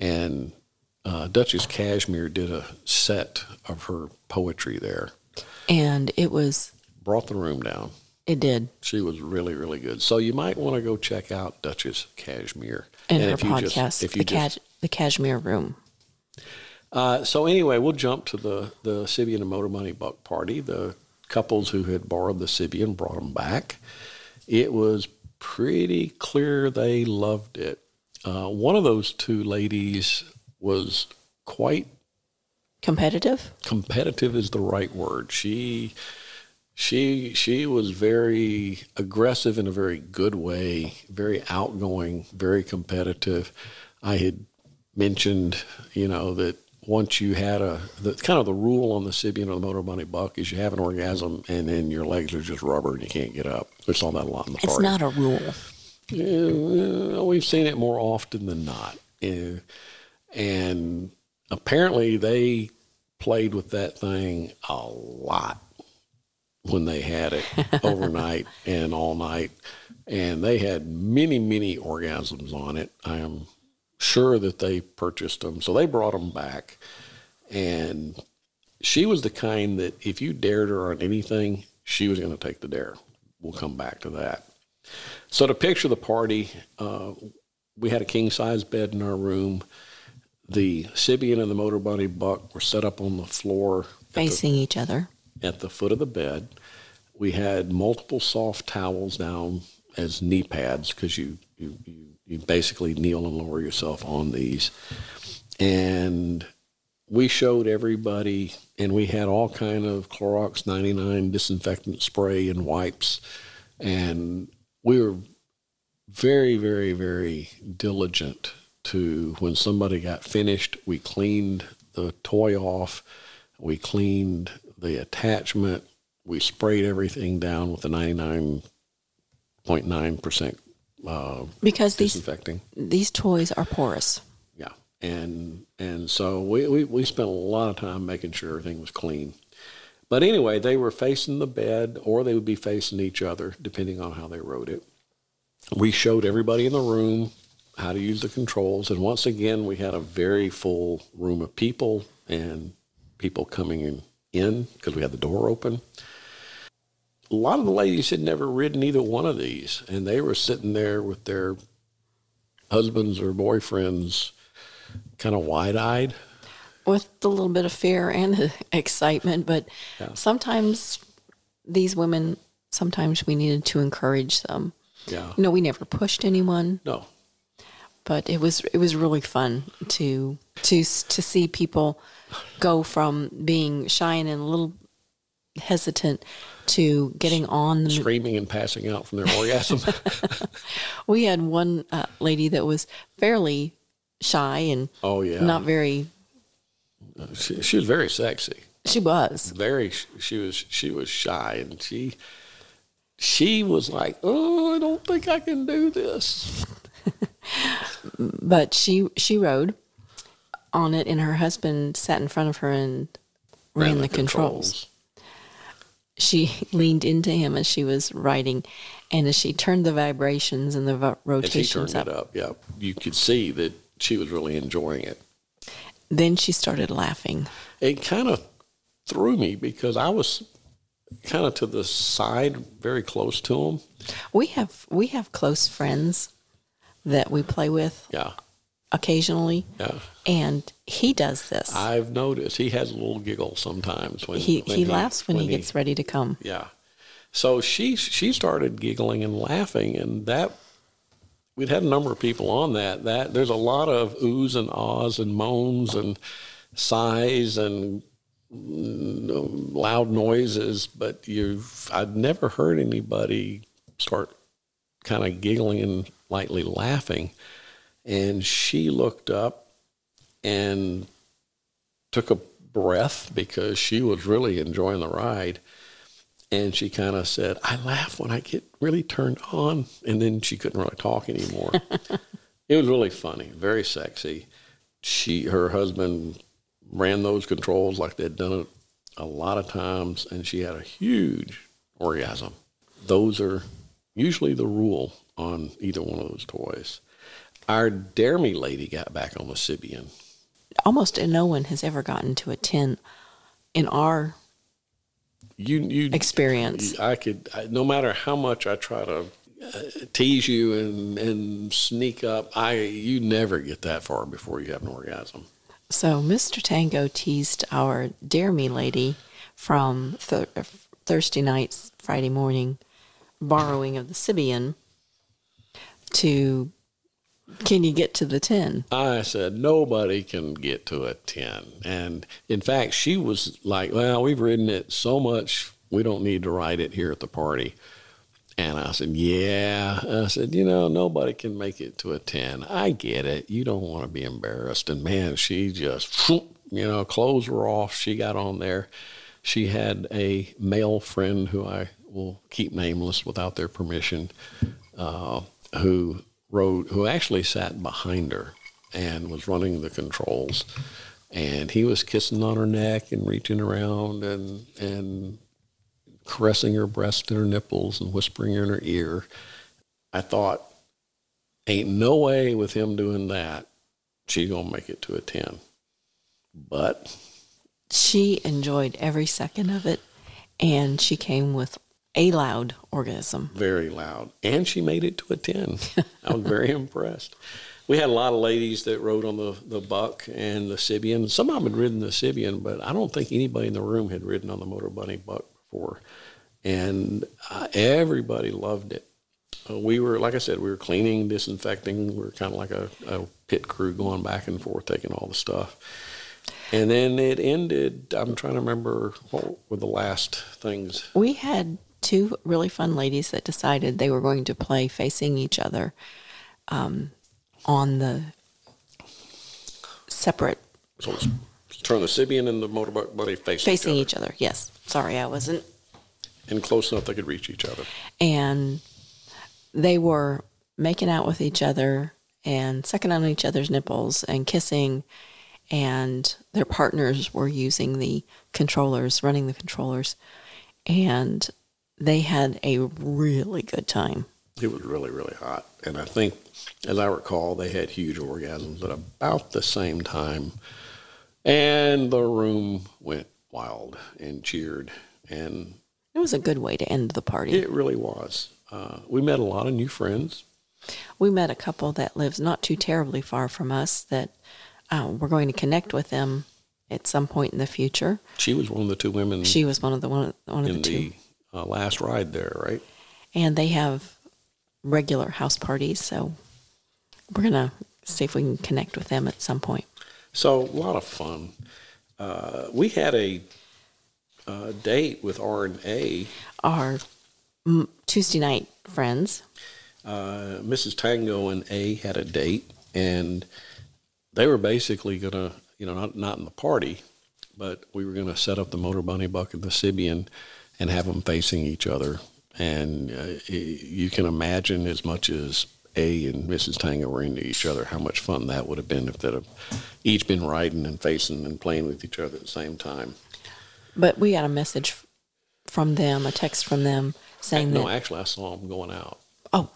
and uh, Duchess Cashmere did a set of her poetry there. And it was, Brought the room down. It did. She was really, really good. So you might want to go check out Duchess Cashmere And, her if you podcast, just, if you the, just, Cash, the Cashmere Room. uh, so anyway, we'll jump to the the Sybian and Motor Bunny Buck party. The couples who had borrowed the Sybian brought them back. It was pretty clear they loved it. Uh, one of those two ladies was quite Competitive? competitive is the right word. She she she was very aggressive in a very good way, very outgoing, very competitive. I had mentioned, you know, that once you had a the kind of the rule on the Sybian or the Motor bunny Buck is you have an orgasm and then your legs are just rubber and you can't get up. We saw that a lot in the It's party. not a rule. Yeah, we've seen it more often than not. Yeah. And apparently they played with that thing a lot when they had it overnight and all night. And they had many, many orgasms on it. I am sure that they purchased them. So they brought them back. And she was the kind that if you dared her on anything, she was going to take the dare. We'll come back to that. So to picture the party, uh, we had a king size bed in our room. The Sybian and the Motor Bunny Buck were set up on the floor at the, Facing each other. At the foot of the bed. We had multiple soft towels down as knee pads because you, you, you, you basically kneel and lower yourself on these. And we showed everybody, and we had all kind of Clorox 99 disinfectant spray and wipes. And we were very, very, very diligent to when somebody got finished, we cleaned the toy off, we cleaned the attachment, we sprayed everything down with the 99.9% uh, Because these these toys are porous. Yeah. And and so we, we, we spent a lot of time making sure everything was clean. But anyway, they were facing the bed or they would be facing each other, depending on how they wrote it. We showed everybody in the room how to use the controls. And once again, we had a very full room of people and people coming in in because we had the door open. A lot of the ladies had never ridden either one of these, and they were sitting there with their husbands or boyfriends kind of wide eyed. with a little bit of fear and excitement, but sometimes these women, sometimes we needed to encourage them. Yeah. You know, we never pushed anyone, No. but it was it was really fun to to to see people go from being shy and a little hesitant to getting on the Screaming and passing out from their orgasm. we had one uh, lady that was fairly shy and oh, yeah. not very she, she was very sexy. she was Very, she was, she was shy and she, she was like, oh, I don't think I can do this. but she she rode on it and her husband sat in front of her and ran, the, controls. she leaned into him as she was riding and as she turned the vibrations and the vo- And she rotations turned up, it up. Yeah. You could see that she was really enjoying it. then she started laughing it kind of threw me because I was kind of to the side, very close to him. we have we have close friends that we play with Yeah, occasionally yeah. and he does this I've noticed he has a little giggle sometimes when he when he laughs when, he gets ready to come Yeah, So she she started giggling and laughing, and that we'd had a number of people on that. That there's a lot of oohs and ahs and moans and sighs and loud noises, but you've I'd never heard anybody start kind of giggling and lightly laughing. And she looked up and took a breath because she was really enjoying the ride. And she kind of said, I laugh when I get really turned on. And then she couldn't really talk anymore. it was really funny, very sexy. She, her husband ran those controls like they'd done it a lot of times, and she had a huge orgasm. Those are usually the rule on either one of those toys. Our Dare Me lady got back on the Sybian. Almost no one has ever gotten to a 10 in our You, you experience. I could, I, no matter how much I try to uh, tease you and, and sneak up, I you never get that far before you have an orgasm. So Mr. Tango teased our Dare Me lady from th- Thursday nights, Friday morning, borrowing of the Sybian to can you get to the 10? I said, nobody can get to a 10. And in fact, she was like, well, we've ridden it so much, we don't need to ride it here at the party. And I said, yeah. I said, you know, nobody can make it to a 10. I get it. You don't want to be embarrassed. And man, she just, you know, clothes were off. She got on there. She had a male friend who I will keep nameless without their permission, uh, who who actually sat behind her and was running the controls. And he was kissing on her neck and reaching around and, and caressing her breast and her nipples and whispering in her ear. I thought, ain't no way with him doing that, she's going to make it to a 10. But She enjoyed every second of it, and she came with a loud orgasm. very loud. And she made it to a 10. I was very impressed. We had a lot of ladies that rode on the, the Buck and the Sybian. Some of them had ridden the Sybian, but I don't think anybody in the room had ridden on the Motor Bunny Buck before. And uh, everybody loved it. Uh, we were, like I said, we were cleaning, disinfecting. We were kind of like a, a pit crew going back and forth, taking all the stuff. And then it ended. I'm trying to remember what were the last things. We had two really fun ladies that decided they were going to play facing each other um, on the separate So let's turn the Sybian and the motorbike buddy facing, facing each each other. Yes. Sorry, I wasn't. and close enough they could reach each other. And they were making out with each other and sucking on each other's nipples and kissing. And their partners were using the controllers, running the controllers. And they had a really good time. It was really, really hot, and I think, as I recall, they had huge orgasms at about the same time, and the room went wild and cheered, and It was a good way to end the party. it really was. Uh, we met a lot of new friends. we met a couple that lives not too terribly far from us that uh, we're going to connect with them at some point in the future. She was one of the two women She was one of the one, one of the two, the uh, last ride there, right? and they have regular house parties. So we're gonna see if we can connect with them at some point. So a lot of fun. Uh, we had a, uh date with R and A. Our mm, Tuesday night friends. Uh, Mrs. Tango and A had a date, and they were basically gonna, you know, not not in the party, but we were gonna set up the Motor Bunny Buck and the Sybian, and have them facing each other. And uh, you can imagine as much as A and Mrs. Tango were into each other, how much fun that would have been if they'd have each been riding and facing and playing with each other at the same time. But we got a message from them, a text from them saying no, that No, actually, I saw them going out. oh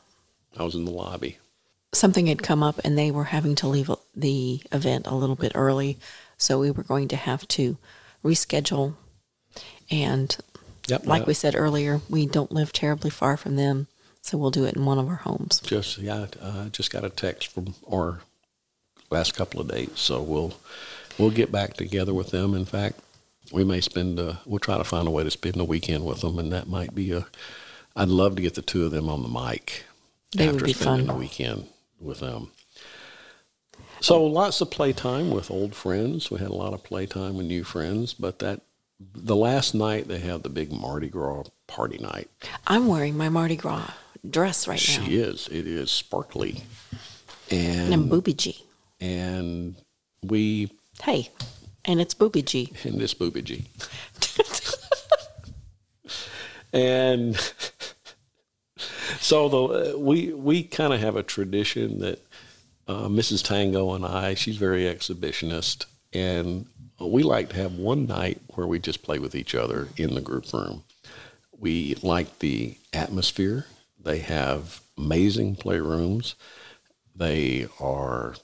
I was in the lobby. something had come up and they were having to leave the event a little bit early. So we were going to have to reschedule. And Yep. like we said earlier, we don't live terribly far from them. So we'll do it in one of our homes. Just yeah, uh, just got a text from our last couple of dates, so we'll we'll get back together with them. In fact, we may spend. A, we'll try to find a way to spend a weekend with them, and that might be a. I'd love to get the two of them on the mic They would after be spending fun. the weekend with them. So lots of playtime with old friends. We had a lot of playtime with new friends, but that the last night they have the big Mardi Gras party night. I'm wearing my Mardi Gras dress right now. She is. It is sparkly, And and G. and we Hey, and it's Booby G. in this booby G. and so the we we kind of have a tradition that uh, Mrs. Tango and I, she's very exhibitionist, and we like to have one night where we just play with each other in the group room. We like the atmosphere. They have amazing playrooms. They are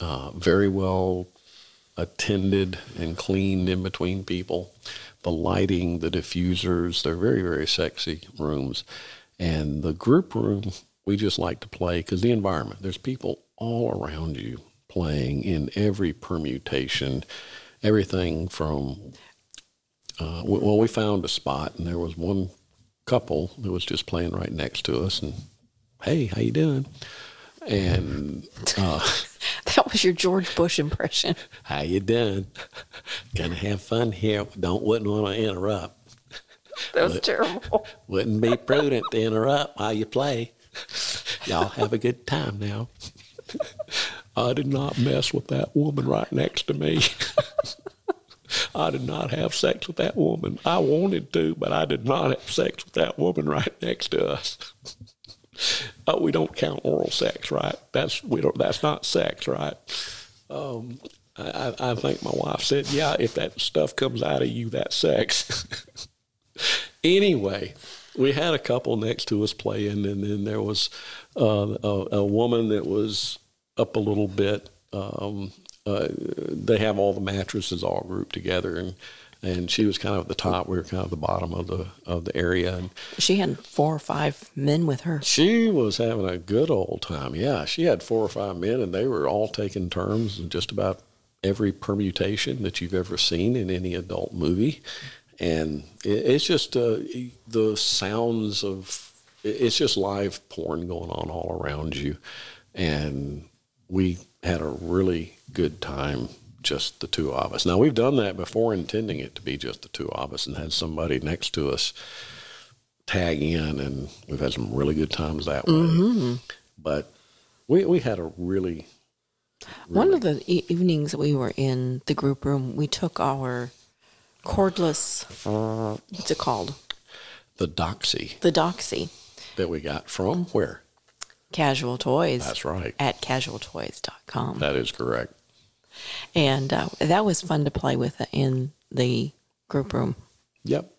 uh, very well attended and cleaned in between people. The lighting, the diffusers, they're very, very sexy rooms. And the group room, we just like to play because the environment, there's people all around you playing in every permutation, everything from, uh, well, we found a spot and there was one couple that was just playing right next to us and, hey, how you doing? And, uh, That was your George Bush impression. How you doing? Gonna have fun here. Don't wouldn't want to interrupt. That was terrible. Wouldn't be prudent to interrupt while you play. Y'all have a good time now. I did not mess with that woman right next to me. I did not have sex with that woman. I wanted to, but I did not have sex with that woman right next to us. Oh, we don't count oral sex, right? That's we don't. That's not sex, right? Um, I, I think my wife said, "Yeah, if that stuff comes out of you, that's sex." anyway, we had a couple next to us playing, and then there was uh, a, a woman that was up a little bit. Um, uh, they have all the mattresses all grouped together, and and she was kind of at the top. We were kind of the bottom of the of the area, and She had four or five men with her. she was having a good old time. Yeah, she had four or five men, and they were all taking turns in just about every permutation that you've ever seen in any adult movie. And it, it's just uh, the sounds of it's just live porn going on all around you. And we had a really good time, just the two of us. Now, we've done that before, intending it to be just the two of us, and had somebody next to us tag in, and we've had some really good times that way. Mm-hmm. But we we had a really One of the e- evenings that we were in the group room, we took our cordless, what's it called? the doxy The Doxy that we got from where? Casual Toys That's right. at casualtoys.com. That is correct. And uh, that was fun to play with in the group room. Yep.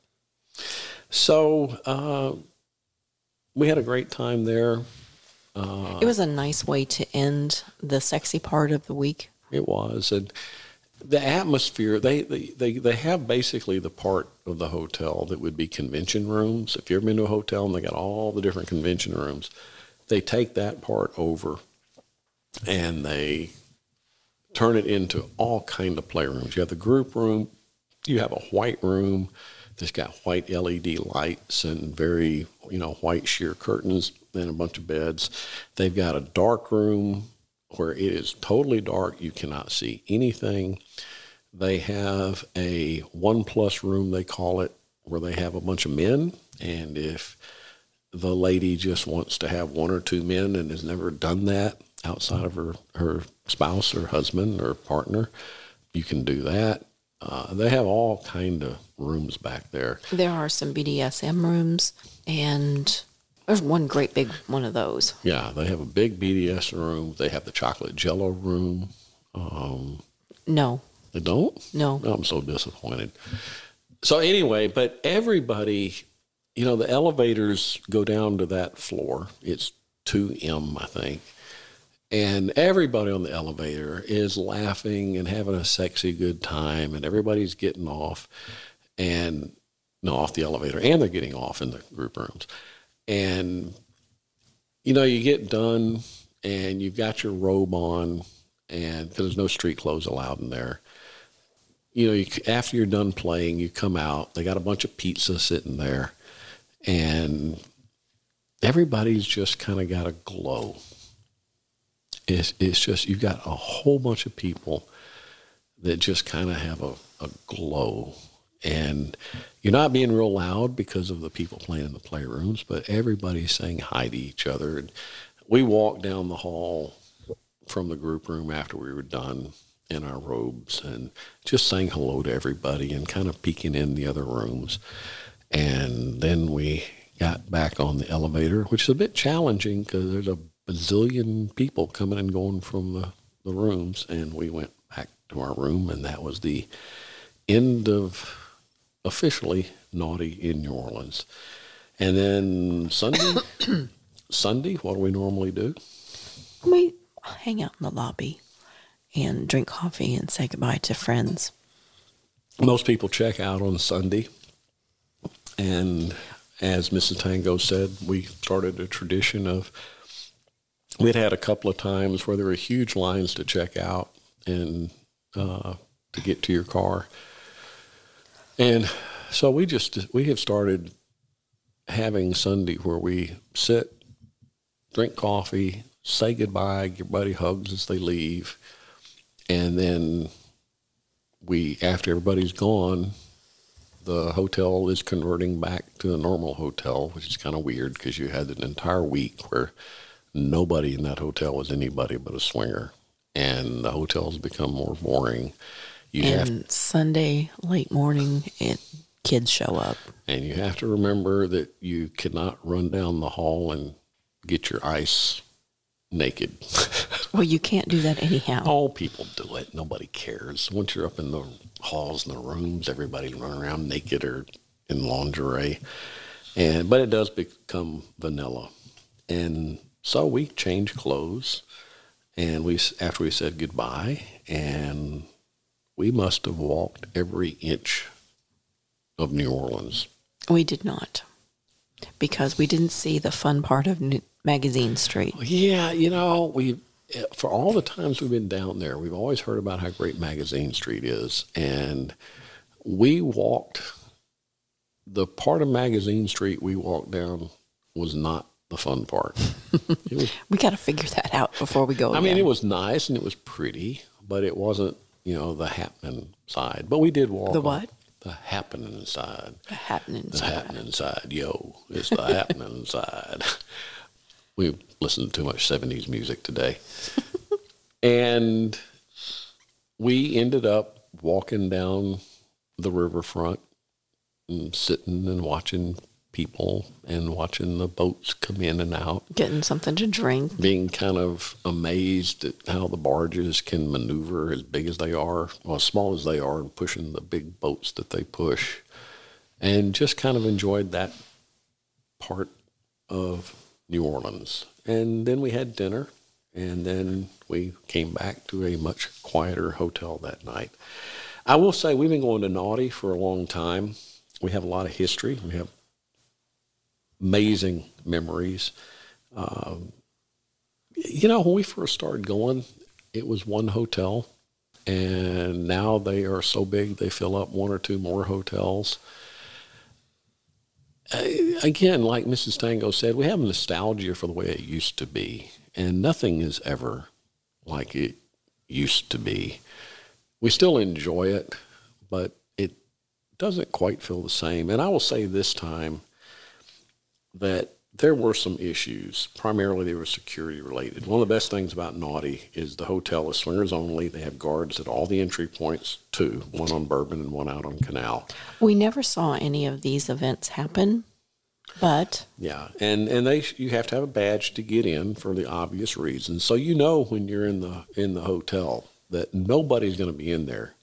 So uh, we had a great time there. Uh, It was a nice way to end the sexy part of the week. It was, and the atmosphere. They, they they they have basically the part of the hotel that would be convention rooms. If you've ever been to a hotel and they got all the different convention rooms, they take that part over, and they turn it into all kind of playrooms. You have the group room. You have a white room that's got white LED lights and very, you know, white sheer curtains and a bunch of beds. They've got a dark room where it is totally dark. You cannot see anything. They have a one plus room, they call it, where they have a bunch of men. And if the lady just wants to have one or two men and has never done that outside of her, her spouse or husband or partner, you can do that. Uh, they have all kind of rooms back there. There are some BDSM rooms, and there's one great big one of those. Yeah, they have a big BDS room. They have the chocolate jello room. Um, No, they don't? no. I'm so disappointed. So anyway, but everybody, you know, the elevators go down to that floor. It's 2M, I think. And everybody on the elevator is laughing and having a sexy good time, and everybody's getting off and no, off the elevator, and they're getting off in the group rooms. And you know, you get done and you've got your robe on, and because there's no street clothes allowed in there you know, you, after you're done playing, you come out. They got a bunch of pizza sitting there, and everybody's just kind of got a glow. It's, it's just you've got a whole bunch of people that just kind of have a, a glow, and you're not being real loud because of the people playing in the playrooms, but everybody's saying hi to each other. And we walked down the hall from the group room after we were done in our robes and just saying hello to everybody and kind of peeking in the other rooms. And then we got back on the elevator, which is a bit challenging because there's a bazillion people coming and going from the, the rooms. And we went back to our room, and that was the end of officially naughty in New Orleans. And then Sunday, Sunday, what do we normally do? We hang out in the lobby and drink coffee and say goodbye to friends. Most people check out on Sunday. And as Mrs. Tango said, we started a tradition of we'd had a couple of times where there were huge lines to check out and uh, to get to your car. And so we just we have started having Sunday where we sit, drink coffee, say goodbye, give everybody hugs as they leave, and then we after everybody's gone, the hotel is converting back to a normal hotel, which is kind of weird because you had an entire week where nobody in that hotel was anybody but a swinger, and the hotel's become more boring. You and have, Sunday late morning, it kids show up, and you have to remember that you cannot run down the hall and get your ice naked. well, you can't do that anyhow. All people do it. Nobody cares. Once you're up in the halls and the rooms, everybody run around naked or in lingerie. And but it does become vanilla. And so we changed clothes and we after we said goodbye and we must have walked every inch of New Orleans. We did not. Because we didn't see the fun part of New- Magazine Street. Yeah, you know, we eh, for all the times we've been down there, we've always heard about how great Magazine Street is, and we walked the part of Magazine Street we walked down was not the fun part. Was, we got to figure that out before we go. I mean, it was nice and it was pretty, but it wasn't, you know, the happening side. But we did walk the what? The happening side. The happening the side. The happening side. Yo, it's the happening side we listened to too much 70s music today. and we ended up walking down the riverfront and sitting and watching people and watching the boats come in and out. Getting something to drink. Being kind of amazed at how the barges can maneuver as big as they are, or as small as they are, and pushing the big boats that they push. And just kind of enjoyed that part of New Orleans. And then we had dinner, and then we came back to a much quieter hotel that night. I will say we've been going to Naughty for a long time. We have a lot of history. We have amazing memories. Um, you know, when we first started going, it was one hotel, and now they are so big they fill up one or two more hotels again, like Mrs. Tango said, we have nostalgia for the way it used to be, and nothing is ever like it used to be. We still enjoy it, but it doesn't quite feel the same. And I will say this time that there were some issues. Primarily, they were security related. One of the best things about Naughty is the hotel is swingers only. They have guards at all the entry points, two, one on Bourbon and one out on Canal. We never saw any of these events happen, but yeah, and and they you have to have a badge to get in for the obvious reasons. So you know when you're in the in the hotel that nobody's going to be in there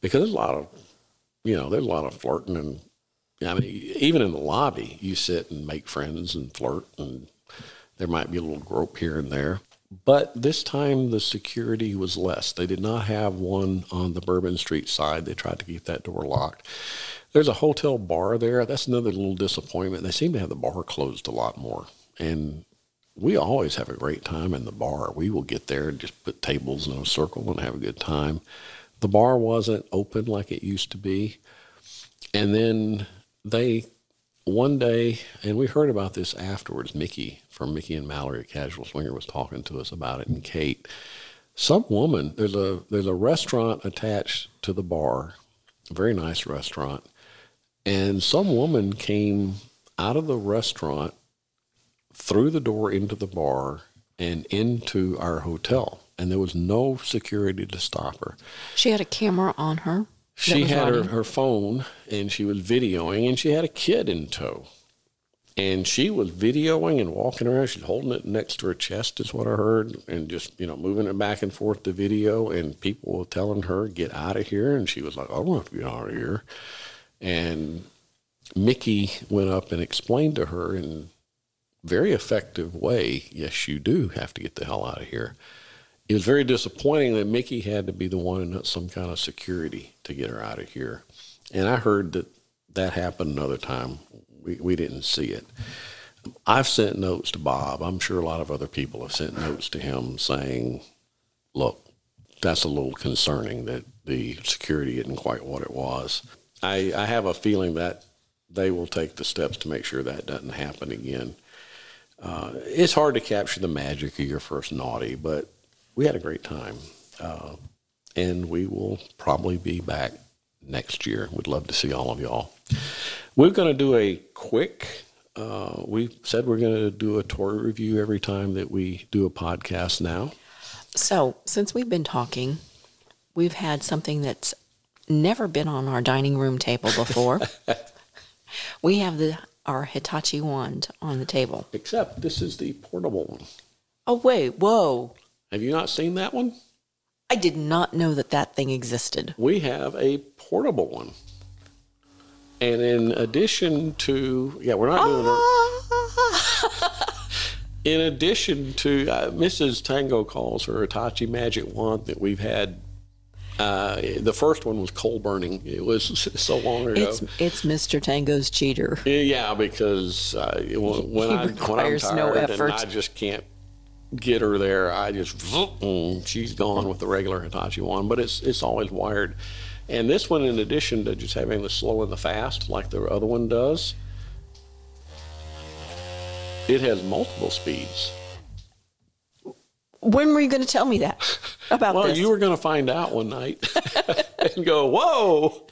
because there's a lot of you know there's a lot of flirting and I mean, even in the lobby, you sit and make friends and flirt, and there might be a little grope here and there. But this time, the security was less. They did not have one on the Bourbon Street side. They tried to keep that door locked. There's a hotel bar there. That's another little disappointment. They seem to have the bar closed a lot more. And we always have a great time in the bar. We will get there and just put tables in a circle and have a good time. the bar wasn't open like it used to be. And then they, one day, and we heard about this afterwards, Mickey from Mickey and Mallory at Casual Swinger was talking to us about it, and Kate. Some woman, there's a there's a restaurant attached to the bar, a very nice restaurant, and some woman came out of the restaurant through the door into the bar and into our hotel, and there was no security to stop her. She had a camera on her. She had her, her phone and she was videoing, and she had a kid in tow. And she was videoing and walking around. She's holding it next to her chest, is what I heard, and just, you know, moving it back and forth the video. And people were telling her, get out of here. And she was like, I don't want to get out of here. And Mickey went up and explained to her in very effective way, yes, you do have to get the hell out of here. It was very disappointing that Mickey had to be the one and some kind of security to get her out of here. And I heard that that happened another time. We, we didn't see it. I've sent notes to Bob. I'm sure a lot of other people have sent notes to him saying, look, that's a little concerning that the security isn't quite what it was. I, I have a feeling that they will take the steps to make sure that doesn't happen again. Uh, it's hard to capture the magic of your first naughty, but we had a great time. Uh, and we will probably be back next year. We'd love to see all of y'all. We're going to do a quick, uh, we said we're going to do a tour review every time that we do a podcast now. So, since we've been talking, we've had something that's never been on our dining room table before. we have the our Hitachi wand on the table. Except this is the portable one. Oh wait, whoa! Have you not seen that one? I did not know that that thing existed. we have a portable one. And in addition to, yeah, we're not doing it. In addition to, uh, Mrs. Tango calls her Hitachi Magic Wand that we've had. Uh, the first one was coal burning. It was so long ago. It's it's Mr. Tango's cheater. Yeah, because uh, when, He I when I'm tired no and. I just can't get her there, I just she's gone with the regular Hitachi wand. But it's it's always wired, and this one, in addition to just having the slow and the fast like the other one does, it has multiple speeds. When were you going to tell me that about Well, this? you were going to find out one night and go, "Whoa!"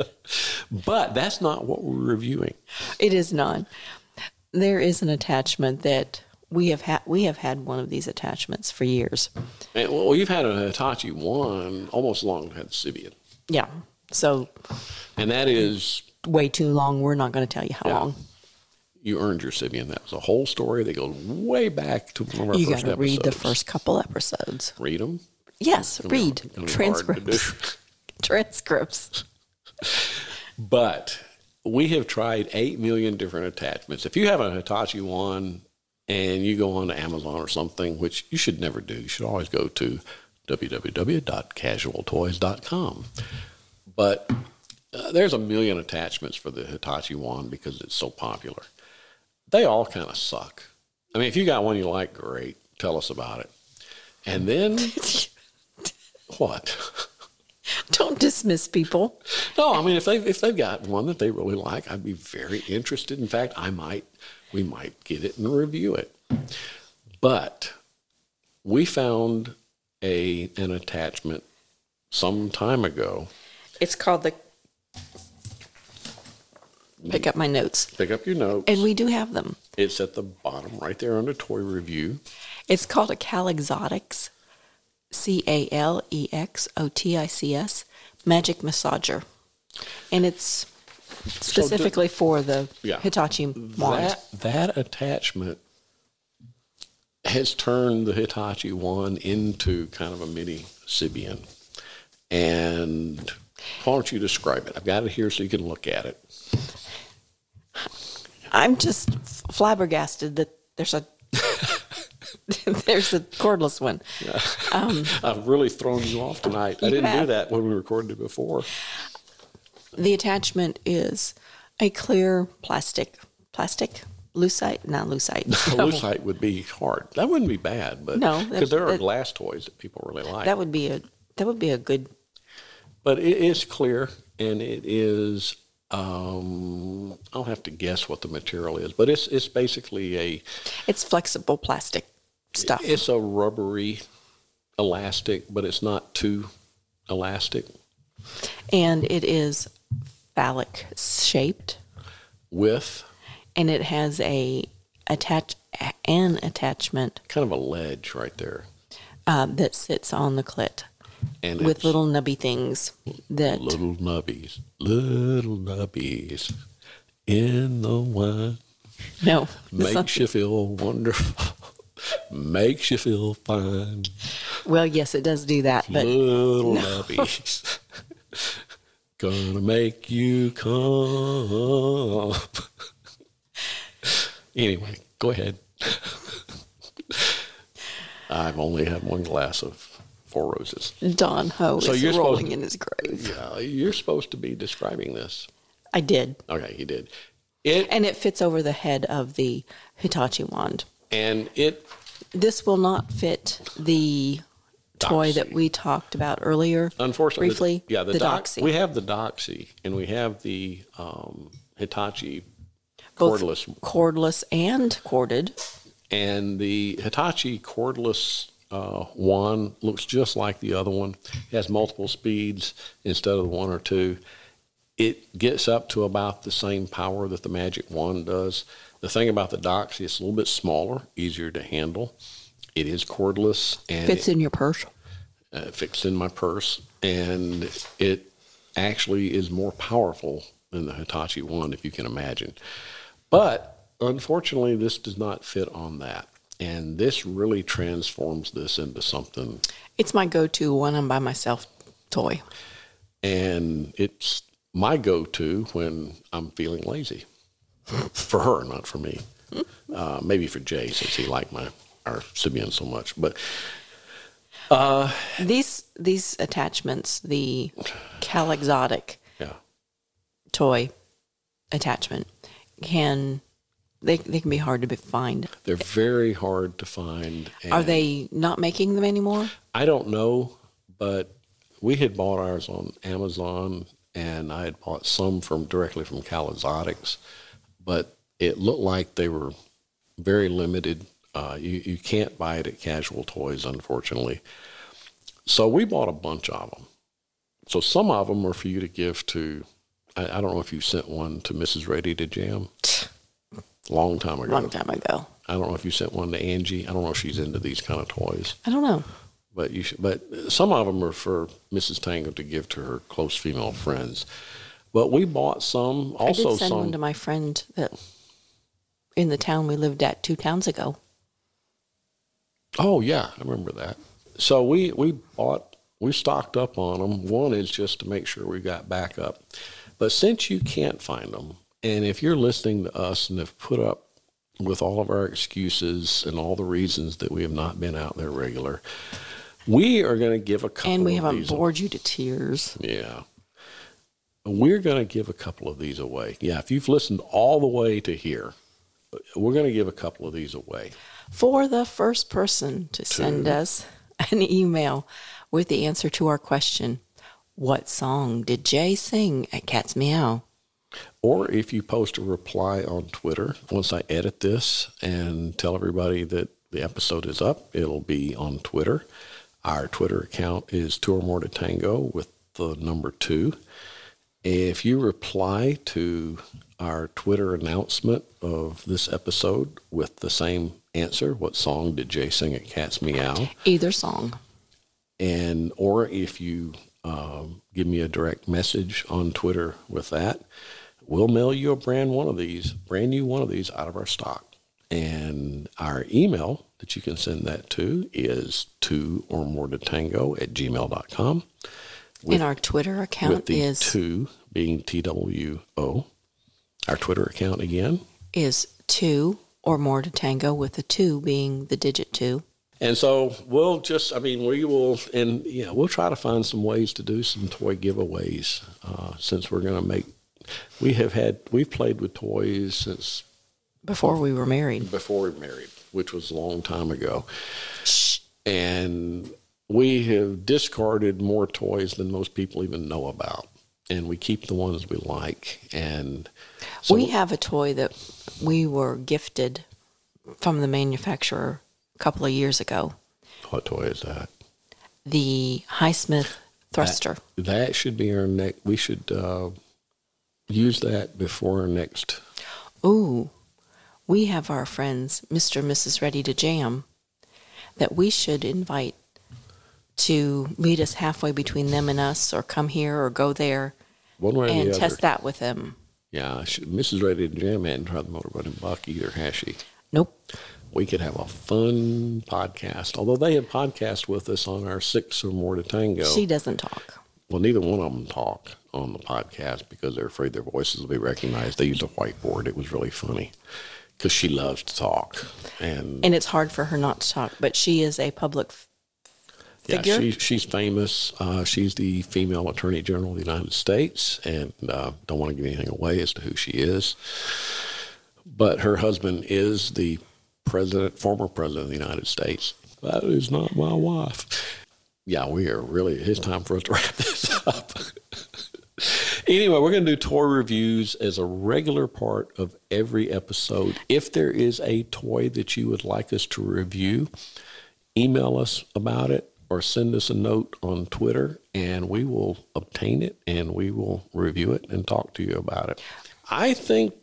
But that's not what we're reviewing. It is not. There is an attachment that we have had. We have had one of these attachments for years. And, well, you've had a Hitachi wand almost as long as you had Sybian. Yeah. So And that is way too long. We're not going to tell you how Yeah. long. you earned your Sybian. That was a whole story that goes way back to one of our You got first to read the first couple episodes. Read them. Yes, read transcripts. transcripts. Transcripts. But we have tried 8 million different attachments. If you have a Hitachi wand and you go on to Amazon or something, which you should never do, you should always go to www.casualtoys.com. But uh, there's a million attachments for the Hitachi wand because it's so popular. They all kind of suck. I mean, if you got one you like, great. Tell us about it. And then what? Don't dismiss people. No, I mean if they if they've got one that they really like, I'd be very interested. In fact, I might we might get it and review it. But we found a an attachment some time ago. It's called the. Pick up my notes. Pick up your notes. And we do have them. it's at the bottom right there under toy review. It's called a Cal Exotics, C A L E X O T I C S, magic massager. And it's specifically for the Yeah. Hitachi wand. That that attachment has turned the Hitachi wand into kind of a mini Sybian. And why don't you describe it? I've got it here so you can look at it. I'm just flabbergasted that there's a there's a cordless one. Um, I've really thrown you off tonight. I You didn't do have. that when we recorded it before. The attachment is a clear plastic plastic lucite, not lucite. Lucite would be hard. That wouldn't be bad, but No, because there are that- glass toys that people really like. That would be a that would be a good but it is clear and it is. Um, I'll have to guess what the material is, but it's it's basically a It's flexible plastic stuff. it's a rubbery elastic, but it's not too elastic. and it is phallic shaped. With? And it has a attach an attachment kind of a ledge right there, uh, that sits on the clit. And with little nubby things that little nubbies, little nubbies. In the wine. no. Makes you feel wonderful, makes you feel fine. well yes it does do that but Little nubbies, gonna make you come. anyway, go ahead. I've only had one glass of Four Roses. Don Ho So is you're supposed- rolling in his grave. Yeah, you're supposed to be describing this. I did. Okay, you did. It And it fits over the head of the Hitachi wand. and it This will not fit the toy that we talked about earlier. Unfortunately, briefly, yeah, the, the doc, Doxy. We have the Doxy and we have the um, Hitachi Both cordless, cordless and corded. and the Hitachi cordless uh, one looks just like the other one. It has multiple speeds instead of the one or two. It gets up to about the same power that the Magic Wand does. The thing about the Doxy, it's a little bit smaller, easier to handle. It is cordless and Fits it- in your purse. uh, fixed in my purse, and it actually is more powerful than the Hitachi wand, if you can imagine. But unfortunately, this does not fit on that, and this really transforms this into something. It's my go-to when I'm by myself toy. And it's my go-to when I'm feeling lazy. for her, not for me. Uh, maybe for Jay, since he liked my our Sybian so much. But uh, These these attachments, the Cal Exotic yeah, toy attachment, can they they can be hard to be- find. they're very hard to find. Are they not making them anymore? I don't know, but we had bought ours on Amazon, and I had bought some from directly from Cal Exotics, but it looked like they were very limited. Uh, you you can't buy it at Casual Toys, unfortunately. So we bought a bunch of them. So some of them are for you to give to. I, I don't know if you sent one to Mrs. Ready to Jam. Long time ago. Long time ago. I don't know if you sent one to Angie. I don't know if she's into these kind of toys I don't know. but you should, but some of them are for Mrs. Tango to give to her close female friends. But we bought some, I also did send some. one to my friend that in the town we lived at two towns ago. Oh yeah, I remember that. So we we bought we stocked up on them. One is just to make sure we got backup. But since you can't find them, and if you're listening to us and have put up with all of our excuses and all the reasons that we have not been out there regular, we are going to give a couple. And we haven't bored you to tears. Yeah. We're going to give a couple of these away. Yeah, if you've listened all the way to here, we're going to give a couple of these away. For the first person to send us an email with the answer to our question, what song did Jay sing at Cat's Meow? Or if you post a reply on Twitter, once I edit this and tell everybody that the episode is up, it'll be on Twitter. Our Twitter account is two or more to tango with the number two. If you reply to our Twitter announcement of this episode with the same answer, what song did Jay sing at Cat's Meow? Either song. and or if you um, give me a direct message on Twitter with that, we'll mail you a brand one of these, brand new one of these out of our stock. And our email that you can send that to is two or more to tango at gmail.com. and our Twitter With account is two being TWO. Our Twitter account again. is two or more to tango, with the two being the digit two. And so we'll just, I mean, we will, and yeah, we'll try to find some ways to do some toy giveaways uh, since we're going to make, we have had, we've played with toys since Before we were married. before we were married, which was a long time ago. And we have discarded more toys than most people even know about, and we keep the ones we like. And so we have a toy that we were gifted from the manufacturer a couple of years ago. what toy is that? The Hismith thruster. That should be our next. We should uh, use that before our next. Ooh, we have our friends, Mr. and Mrs. Ready to Jam, that we should invite to meet us halfway between them and us, or come here or go there One way or and the other. test that with them. Yeah, Mrs. Ready to Jam hadn't tried the Motor Bunny Buck either, has she? Nope. We could have a fun podcast. Although they have podcast with us on our six or more to tango. She doesn't talk. well, neither one of them talk on the podcast because they're afraid their voices will be recognized. They used a whiteboard. It was really funny because she loves to talk. And, And it's hard for her not to talk, but she is a public f- yeah, she, she's famous. Uh, she's the female attorney general of the United States. And uh, don't want to give anything away as to who she is. But her husband is the president, former president of the United States. That is not my wife. Yeah, we are really, it's time for us to wrap this up. anyway, we're going to do toy reviews as a regular part of every episode. If there is a toy that you would like us to review, email us about it or send us a note on Twitter and we will obtain it and we will review it and talk to you about it. I think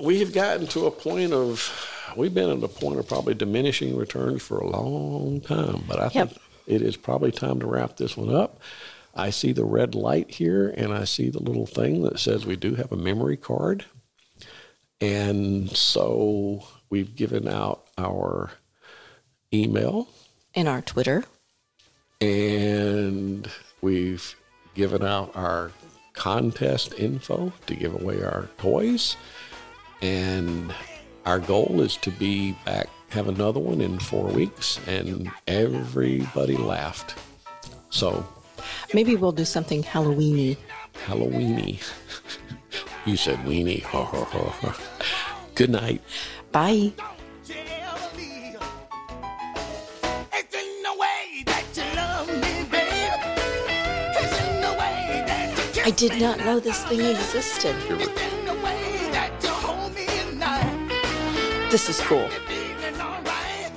we have gotten to a point of we've been at a point of probably diminishing returns for a long time, but I Yep. think it is probably time to wrap this one up. I see the red light here and I see the little thing that says we do have a memory card. And so we've given out our email in our Twitter. and we've given out our contest info to give away our toys. And our goal is to be back, have another one in four weeks, and everybody laughed. So, Maybe we'll do something Halloweeny. Halloweeny. you said weenie. Ha, ha, ha, ha. Good night. Bye. I did not know this thing existed. It's in the way that you hold me at night. This is cool. Feeling alright.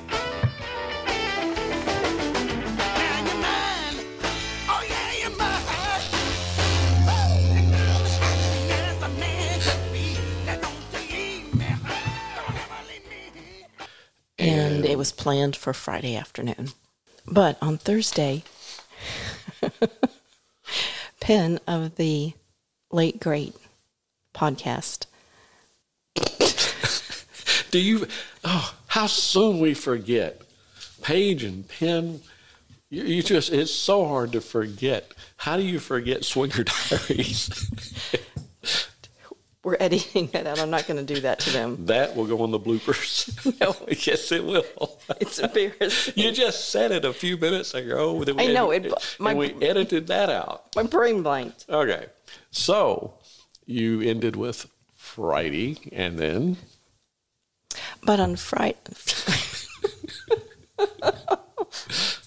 Now you're mine. Yeah, you're mine. Yes, a man should be. Now don't you leave me. Don't ever leave me. and it was planned for Friday afternoon. But on Thursday, Penn of the Late Great podcast. Do you? Oh, how soon we forget. Page and Penn. You, you just, it's so hard to forget. How do you forget Swinger Diaries? We're editing that out. I'm not going to do that to them. that will go on the bloopers. No. yes, it will. It's embarrassing. You just said it a few minutes ago. That we I know, edi- it- my- and we edited that out. My brain blanked. Okay. So you ended with Friday and then But on Friday,